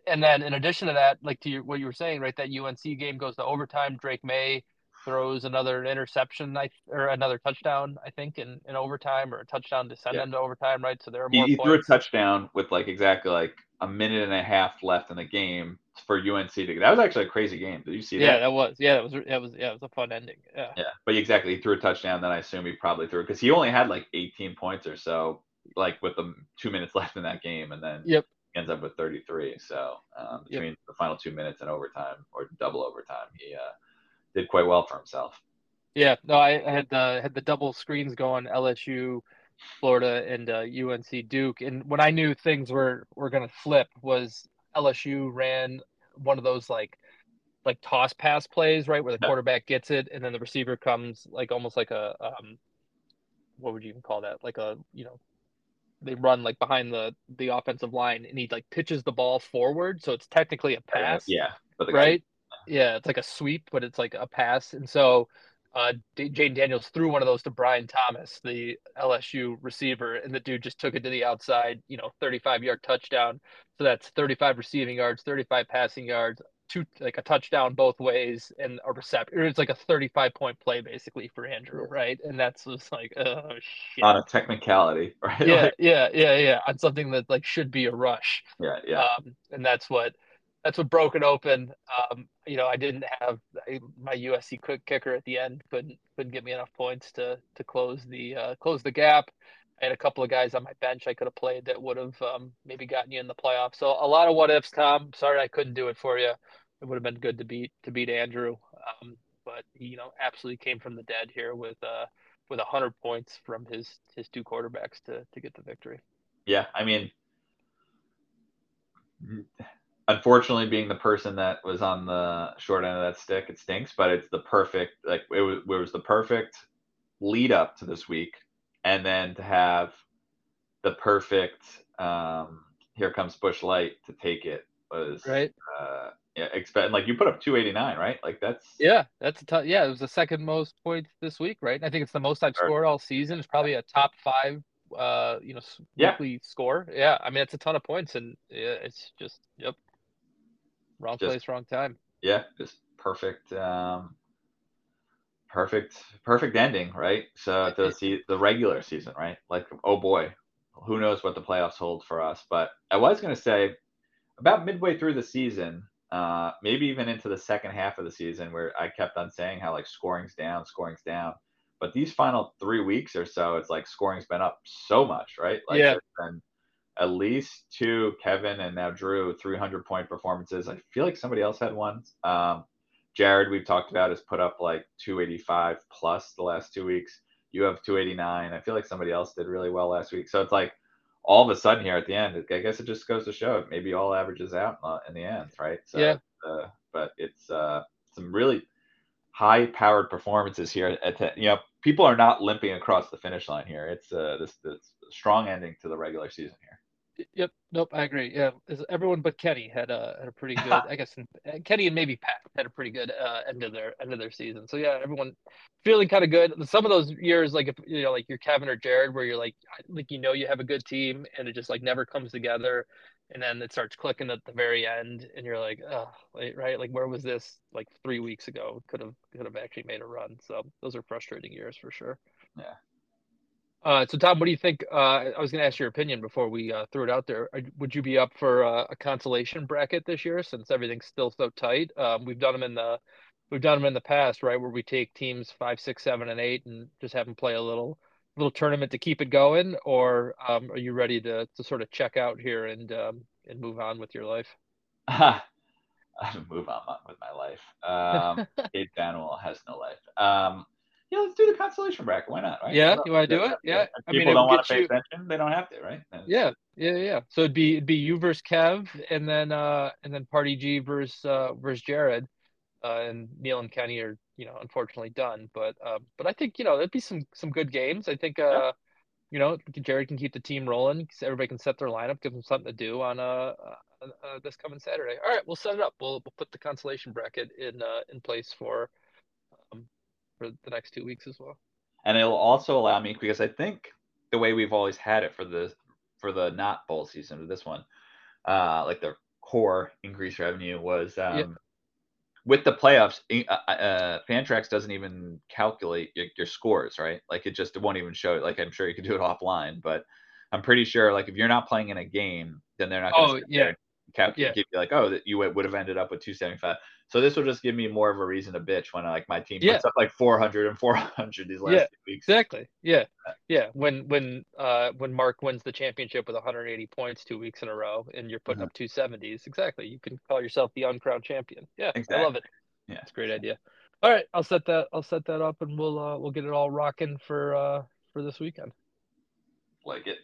and then in addition to that, like to your, what you were saying, right, that UNC game goes to overtime. Drake Maye throws another interception, I or another touchdown, I think, in, in overtime, or a touchdown to send Yeah. them to overtime, right? So there are more he threw a touchdown with like exactly like a minute and a half left in the game for UNC to. That was actually a crazy game. Did you see yeah, that? that was yeah, that was that was yeah, it was a fun ending. Yeah. Yeah, but exactly, he threw a touchdown. Then I assume he probably threw because he only had like 18 points or so, like with the two minutes left in that game, and then Yep. ends up with 33. So um, Yep. between the final two minutes and overtime or double overtime, he uh, did quite well for himself. Yeah, no, I I had the had the double screens going LSU, Florida, and uh, UNC Duke, and when I knew things were were gonna flip was LSU ran one of those like like toss pass plays, right, where the Yeah. quarterback gets it and then the receiver comes like almost like a um, what would you even call that? Like a you know, they run like behind the the offensive line and he like pitches the ball forward, so it's technically a pass Yeah, but the guy- right? Yeah, it's like a sweep, but it's like a pass. And so uh, D- Jane Daniels threw one of those to Brian Thomas, the LSU receiver, and the dude just took it to the outside, you know, 35 yard touchdown. So that's 35 receiving yards, 35 passing yards, two like a touchdown both ways, and a reception. It's like a 35 point play basically for Andrew, right? And that's just like, oh shit. on a technicality, right? yeah, Like, yeah, yeah, yeah. On something that like should be a rush yeah, yeah. um, and that's what that's what broke it open. Um, you know, I didn't have my USC quick kicker at the end couldn't couldn't get me enough points to to close the uh, close the gap. I had a couple of guys on my bench I could have played that would have um, maybe gotten you in the playoffs. So a lot of what ifs, Tom. Sorry I couldn't do it for you. It would have been good to beat to beat Andrew, um, but you know absolutely came from the dead here with uh, with hundred points from his his two quarterbacks to to get the victory. Yeah, I mean, unfortunately, being the person that was on the short end of that stick, it stinks. But it's the perfect, like it was, it was the perfect lead up to this week, and then to have the perfect um, here comes Busch Light to take it was Right. Uh, yeah, expect like you put up 289, right? Like that's Yeah, that's a tough. Yeah, it was the second most points this week, right? And I think it's the most I've scored all season. It's probably a top five, uh, you know, Yeah. weekly score. Yeah, I mean it's a ton of points, and yeah, it's just yep, wrong Just- place, wrong time. yeah, just perfect, um, perfect, perfect ending, right? So the se- the regular season, right? Like, oh boy, who knows what the playoffs hold for us? But I was gonna say, about midway through the season, uh, maybe even into the second half of the season, where I kept on saying how like scoring's down, scoring's down. But these final three weeks or so, it's like scoring's been up so much, right? Like Yeah. there's been at least two Kevin and now Drew 300 point performances. I feel like somebody else had one. Um, Jared, we've talked about, has put up like 285 plus the last two weeks. You have 289. I feel like somebody else did really well last week. So it's like all of a sudden here at the end, I guess it just goes to show it maybe all averages out in the end, right? So, yeah. Uh, but it's uh, some really high powered performances here. At, at, you know, people are not limping across the finish line here. It's uh, this, this strong ending to the regular season here. Yep. Nope. I agree. Yeah. Everyone but Kenny had a had a pretty good. I guess Kenny and maybe Pat had a pretty good uh, end of their end of their season. So yeah, everyone feeling kind of good. Some of those years, like if you know, like you're Kevin or Jared, where you're like, like you know, you have a good team, and it just like never comes together, and then it starts clicking at the very end, and you're like, oh, right, like where was this like three weeks ago? Could have could have actually made a run. So those are frustrating years for sure. Yeah. Uh, so Tom, what do you think? Uh, I was going to ask your opinion before we uh, threw it out there. Would you be up for a consolation bracket this year since everything's still so tight? Um, we've done them in the we've done them in the past, right? Where we take teams five, six, seven, and eight, and just have them play a little little tournament to keep it going. Or um, are you ready to to sort of check out here and um, and move on with your life? move on with my life. Um, Kate Banwell has no life. Um, yeah, let's do the consolation bracket. Why not? Right? Yeah, you want to do it? Yeah. I people mean, don't want to pay you... attention. They don't have to, right? Yeah, yeah, yeah. So it'd be it'd be you versus Kev, and then uh and then Party G versus uh versus Jared, uh, and Neil and Kenny are you know unfortunately done. But uh, but I think you know there'd be some some good games. I think uh. Yeah. You know, Jared can keep the team rolling. Everybody can set their lineup, give them something to do on uh, uh, uh this coming Saturday. All right, we'll set it up. We'll we'll put the consolation bracket in uh, in place for for the next two weeks as well. And it'll also allow me because I think the way we've always had it for the for the not bowl season of this one, uh, like the core increased revenue was um, yeah. with the playoffs. Uh, uh, Fantrax doesn't even calculate your, your, scores, right? Like it just it won't even show it. Like I'm sure you could do it offline, but I'm pretty sure like if you're not playing in a game, then they're not. Gonna oh yeah. Cap- yeah. give you like, oh, that you would have ended up with 275. So this will just give me more of a reason to bitch when like my team puts up like 400 and 400 these last yeah, weeks. Exactly. Yeah. Yeah. When when uh when Mark wins the championship with 180 points two weeks in a row and you're putting mm-hmm. up 270s, exactly. You can call yourself the uncrowned champion. Yeah. Exactly. I love it. Yeah. It's a great idea. All right, I'll set that I'll set that up and we'll uh we'll get it all rocking for uh for this weekend. Like it.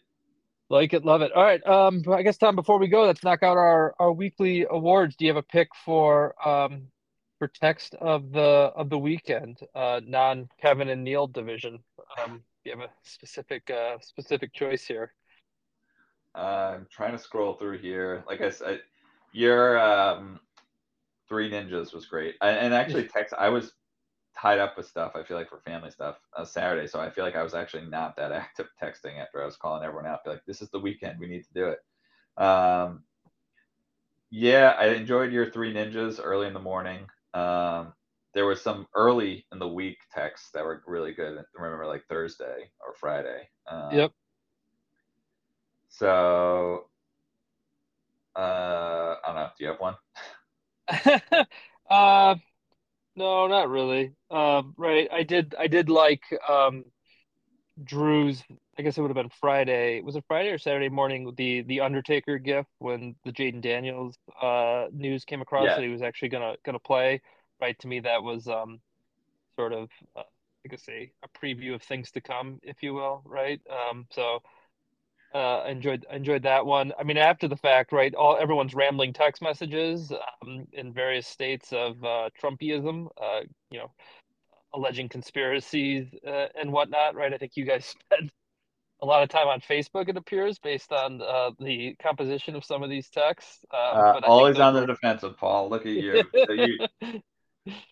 Like it, love it. All right. Um, I guess Tom, before we go, let's knock out our our weekly awards. Do you have a pick for um for text of the of the weekend, uh, non Kevin and Neil division. Um, you have a specific uh, specific choice here. Uh, I'm trying to scroll through here. Like I said, your um, three ninjas was great, I, and actually text. I was tied up with stuff. I feel like for family stuff on Saturday, so I feel like I was actually not that active texting after I was calling everyone out. Be like, this is the weekend. We need to do it. Um, yeah, I enjoyed your three ninjas early in the morning. Um, there was some early in the week texts that were really good. I remember like Thursday or Friday. Um, yep. So, uh, I don't know. Do you have one? uh, no, not really. Um, right. I did. I did like um, Drew's. I guess it would have been Friday. Was it Friday or Saturday morning? The the Undertaker gift when the Jayden Daniels uh, news came across yeah. that he was actually gonna gonna play. Right to me, that was um, sort of uh, I could say a preview of things to come, if you will. Right. Um, so uh, enjoyed enjoyed that one. I mean, after the fact, right? All everyone's rambling text messages um, in various states of uh, Trumpism. Uh, you know, alleging conspiracies uh, and whatnot, right? I think you guys spent a lot of time on Facebook, it appears, based on uh, the composition of some of these texts. Uh, always on were... the defensive, Paul. Look at you. you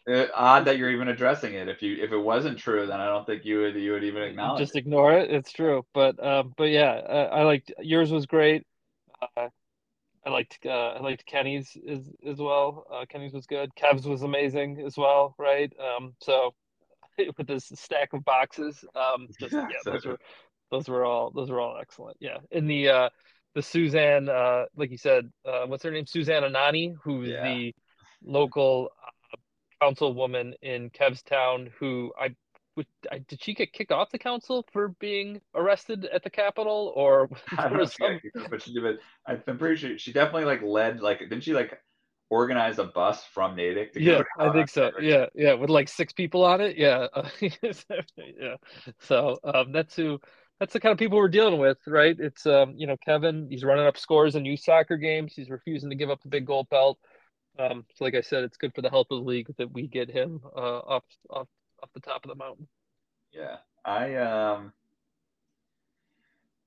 uh, odd that you're even addressing it. If you if it wasn't true, then I don't think you would you would even acknowledge. Just it. ignore it. It's true, but um, but yeah, I liked yours was great. I liked uh, I liked Kenny's as as well. Uh, Kenny's was good. Kev's was amazing as well, right? Um, so with this stack of boxes. Um, just yeah, those were those were all those were all excellent. Yeah, in the uh, the Suzanne, uh, like you said, uh, what's her name? Suzanne Anani, who's yeah. the local uh, councilwoman in Kev's town, who I did she get kicked off the council for being arrested at the Capitol, or I don't know, some... but she did. I'm pretty sure she definitely like led like didn't she like organize a bus from Natick to yeah, I think so. Yeah, yeah, with like six people on it. Yeah, yeah. So um, that's who. That's the kind of people we're dealing with, right? It's um, you know, Kevin. He's running up scores in youth soccer games. He's refusing to give up the big gold belt. Um, so like I said, it's good for the health of the league that we get him uh, off off off the top of the mountain. Yeah, I um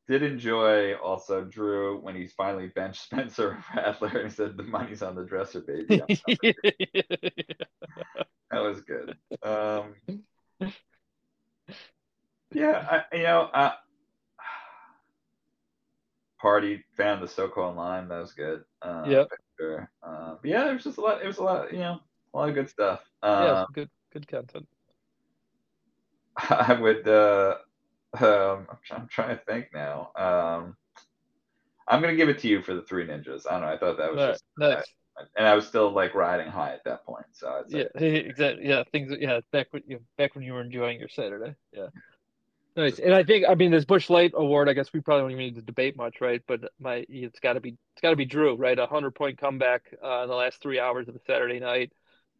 did enjoy also Drew when he's finally benched Spencer Rattler and said the money's on the dresser, baby. I'm sorry." that was good. Um, yeah, I, you know, I, party found the SoCo line. That was good. Um, Yep. Sure. Yeah, it was just a lot. It was a lot. You know, a lot of good stuff. yeah, Um, good good content. I would. Uh, um, I'm, I'm trying to think now. Um, I'm gonna give it to you for the Three Ninjas. I don't know. I thought that was right, just, nice. and I was still like riding high at that point. So Yeah, exactly. Yeah, things. Yeah, back when you back when you were enjoying your Saturday. Yeah, nice. And I think I mean this Busch Light Award. I guess we probably don't even need to debate much, right? But my it's got to be it's got to be Drew, right? A hundred point comeback uh, in the last three hours of a Saturday night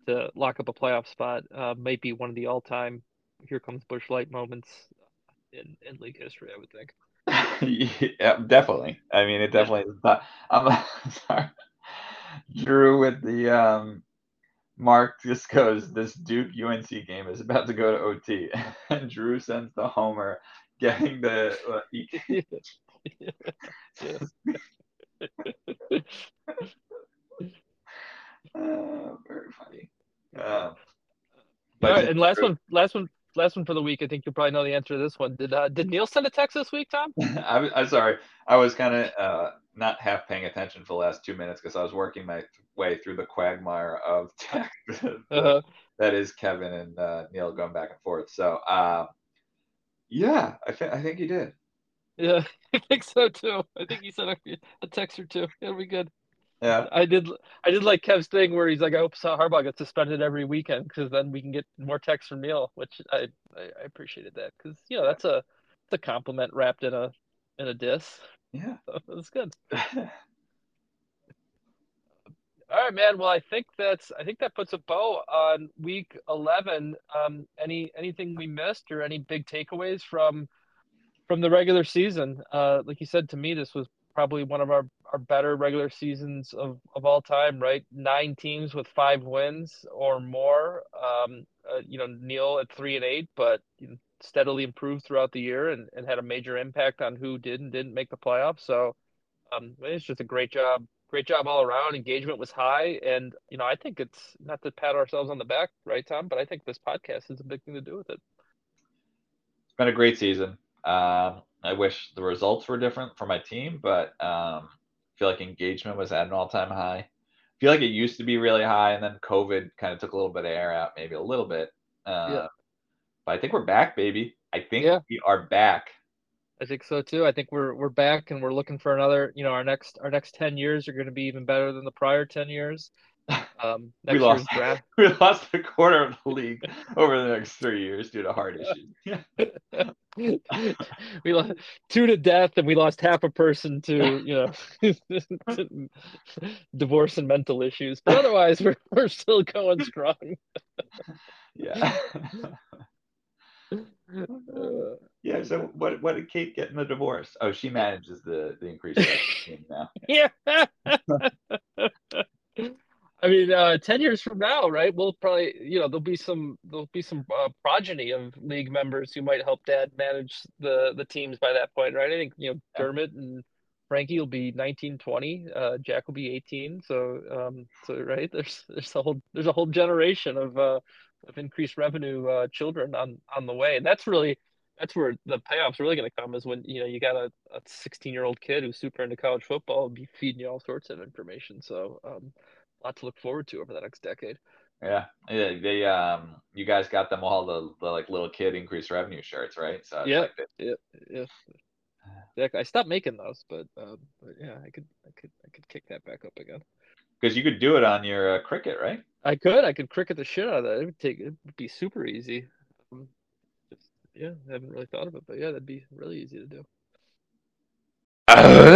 to lock up a playoff spot. Uh, might be one of the all time here comes Busch Light moments in in league history. I would think. yeah, definitely. I mean, it definitely is. But I'm sorry. Drew with the um, Mark just goes, this Duke UNC game is about to go to OT. And Drew sends the homer, getting the. Uh, Uh, very funny. But right, and last one, last one, last one for the week. I think you'll probably know the answer to this one. Did uh, did Neil send a text this week, Tom? I, I'm sorry. I was kind of uh, not half paying attention for the last two minutes because I was working my way through the quagmire of text. Uh-huh. that is Kevin and uh, Neil going back and forth. So, uh, yeah, I, th- I think he did. Yeah, I think so too. I think he sent a, a text or two. It'll be good. Yeah, I did. I did like Kev's thing where he's like, "I hope Harbaugh gets suspended every weekend because then we can get more texts from Neil," which I I, I appreciated that because you know that's a it's a compliment wrapped in a in a diss. yeah. So that's good. All right, man. Well, I think that's I think that puts a bow on week eleven. Um, any anything we missed or any big takeaways from from the regular season? Uh, like you said to me, this was probably one of our, our better regular seasons of, of all time, right? Nine teams with five wins or more. Um, uh, you know, Neil at three and eight, but steadily improved throughout the year and, and had a major impact on who did and didn't make the playoffs. So um, it's just a great job. Great job all around. Engagement was high. And, you know, I think it's not to pat ourselves on the back, right, Tom? But I think this podcast is a big thing to do with it. it's been a great season. Um, I wish the results were different for my team, but um, I feel like engagement was at an all-time high. I feel like it used to be really high, and then COVID kind of took a little bit of air out, maybe a little bit. Uh, Yeah. But I think we're back, baby. I think Yeah. we are back. I think so too. I think we're we're back and we're looking for another. You know, our next our next ten years are going to be even better than the prior ten years. Um, We lost. draft. we lost a quarter of the league over the next three years due to heart issues. we lost two to death, and we lost half a person to you know to divorce and mental issues. But otherwise, we're we're still going strong. yeah. Uh, yeah. So what what did Kate get in the divorce? Oh, she manages the the increase team now. yeah. I mean, uh, ten years from now, right? We'll probably, you know, there'll be some there'll be some uh, progeny of league members who might help Dad manage the the teams by that point, right? I think you know Dermot and Frankie will be 19, 20. Uh, Jack will be 18. So, um, so right there's there's a whole there's a whole generation of uh, of increased revenue uh, children on on the way, and that's really that's where the payoff's really going to come is when you know you got a, a 16 year old kid who's super into college football and be feeding you all sorts of information. So, um, lot to look forward to over the next decade. Yeah. Yeah. They um you guys got them all the, the like little kid increased revenue shirts, right? So Yeah. like they- Yeah, yeah. I stopped making those, but, um, but yeah, I could, I could, I could kick that back up again. because you could do it on your uh, Cricut, right? I could, I could Cricut the shit out of that. It would take, it would be super easy. Um, just, yeah, I haven't really thought of it, but yeah, that'd be really easy to do.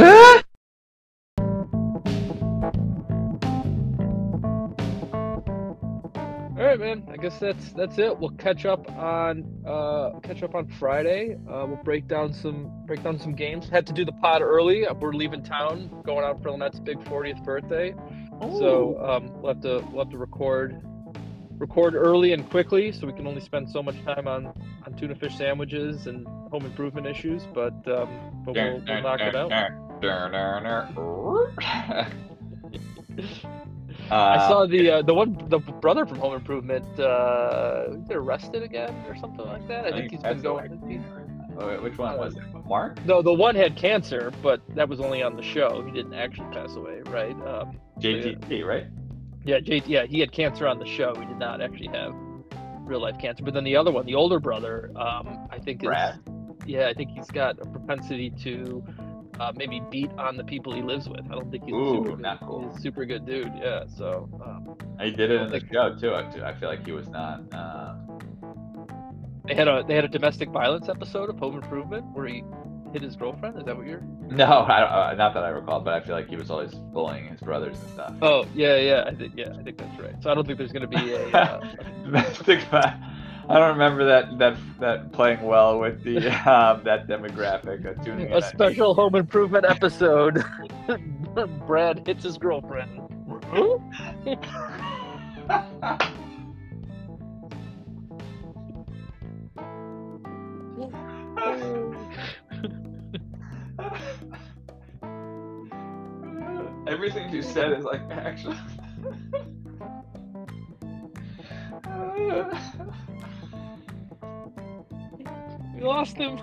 guess that's that's it. We'll catch up on uh, catch up on Friday. Uh, we'll break down some break down some games. Had to do the pod early. We're leaving town, going out for Lynette's big 40th birthday. So um, we'll have to we'll have to record record early and quickly, so we can only spend so much time on on tuna fish sandwiches and home improvement issues. But um, but we'll, we'll knock it out. I Uh, saw the uh, the one the brother from Home Improvement uh, get arrested again or something like that. I, I think think he's been going. Wait, Which one was it? Mark? No, the one had cancer, but that was only on the show. He didn't actually pass away, right? Um, JTT, right? yeah, J- yeah, he had cancer on the show. He did not actually have real life cancer. But then the other one, the older brother, um, I think is Brad? yeah, I think he's got a propensity to uh, maybe beat on the people he lives with. I don't think he's a Ooh, super good, cool. he's a super good dude. Yeah, so um, He did it in the show too. I, I feel like he was not. Uh, they had a they had a domestic violence episode of Home Improvement where he hit his girlfriend. Is that what you're? no, I, don't- uh, that I recall, but I feel like he was always bullying his brothers and stuff. Oh yeah, yeah, I think yeah, I think that's right. So I don't think there's going to be a. Uh, Domestic vi- I don't remember that that that playing well with the um, that demographic. Uh, tuning in a on special home improvement episode. Brad hits his girlfriend. Everything you said is like actually. Lost him.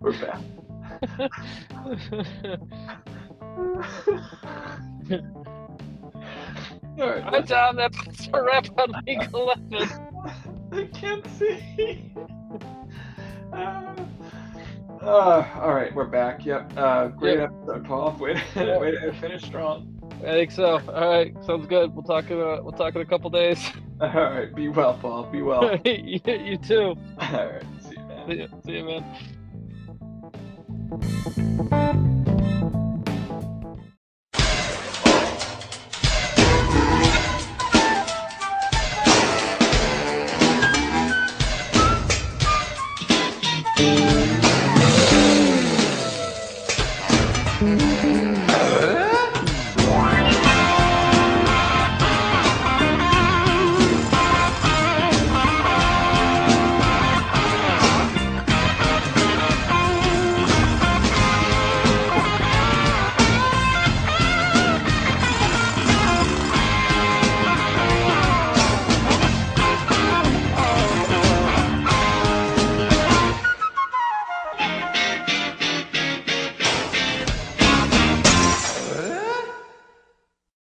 We're back. All right. Hi Tom, that puts a wrap on League 11. I can't see. Uh, all right, we're back. Yep. Uh, great Yep. episode, Paul. Way to, Yep. way to finish strong. I think so. All right, sounds good. We'll talk in a, we'll talk in a couple days. All right, be well, Paul. Be well. you, you too. all right, see you, man. See you, see you man.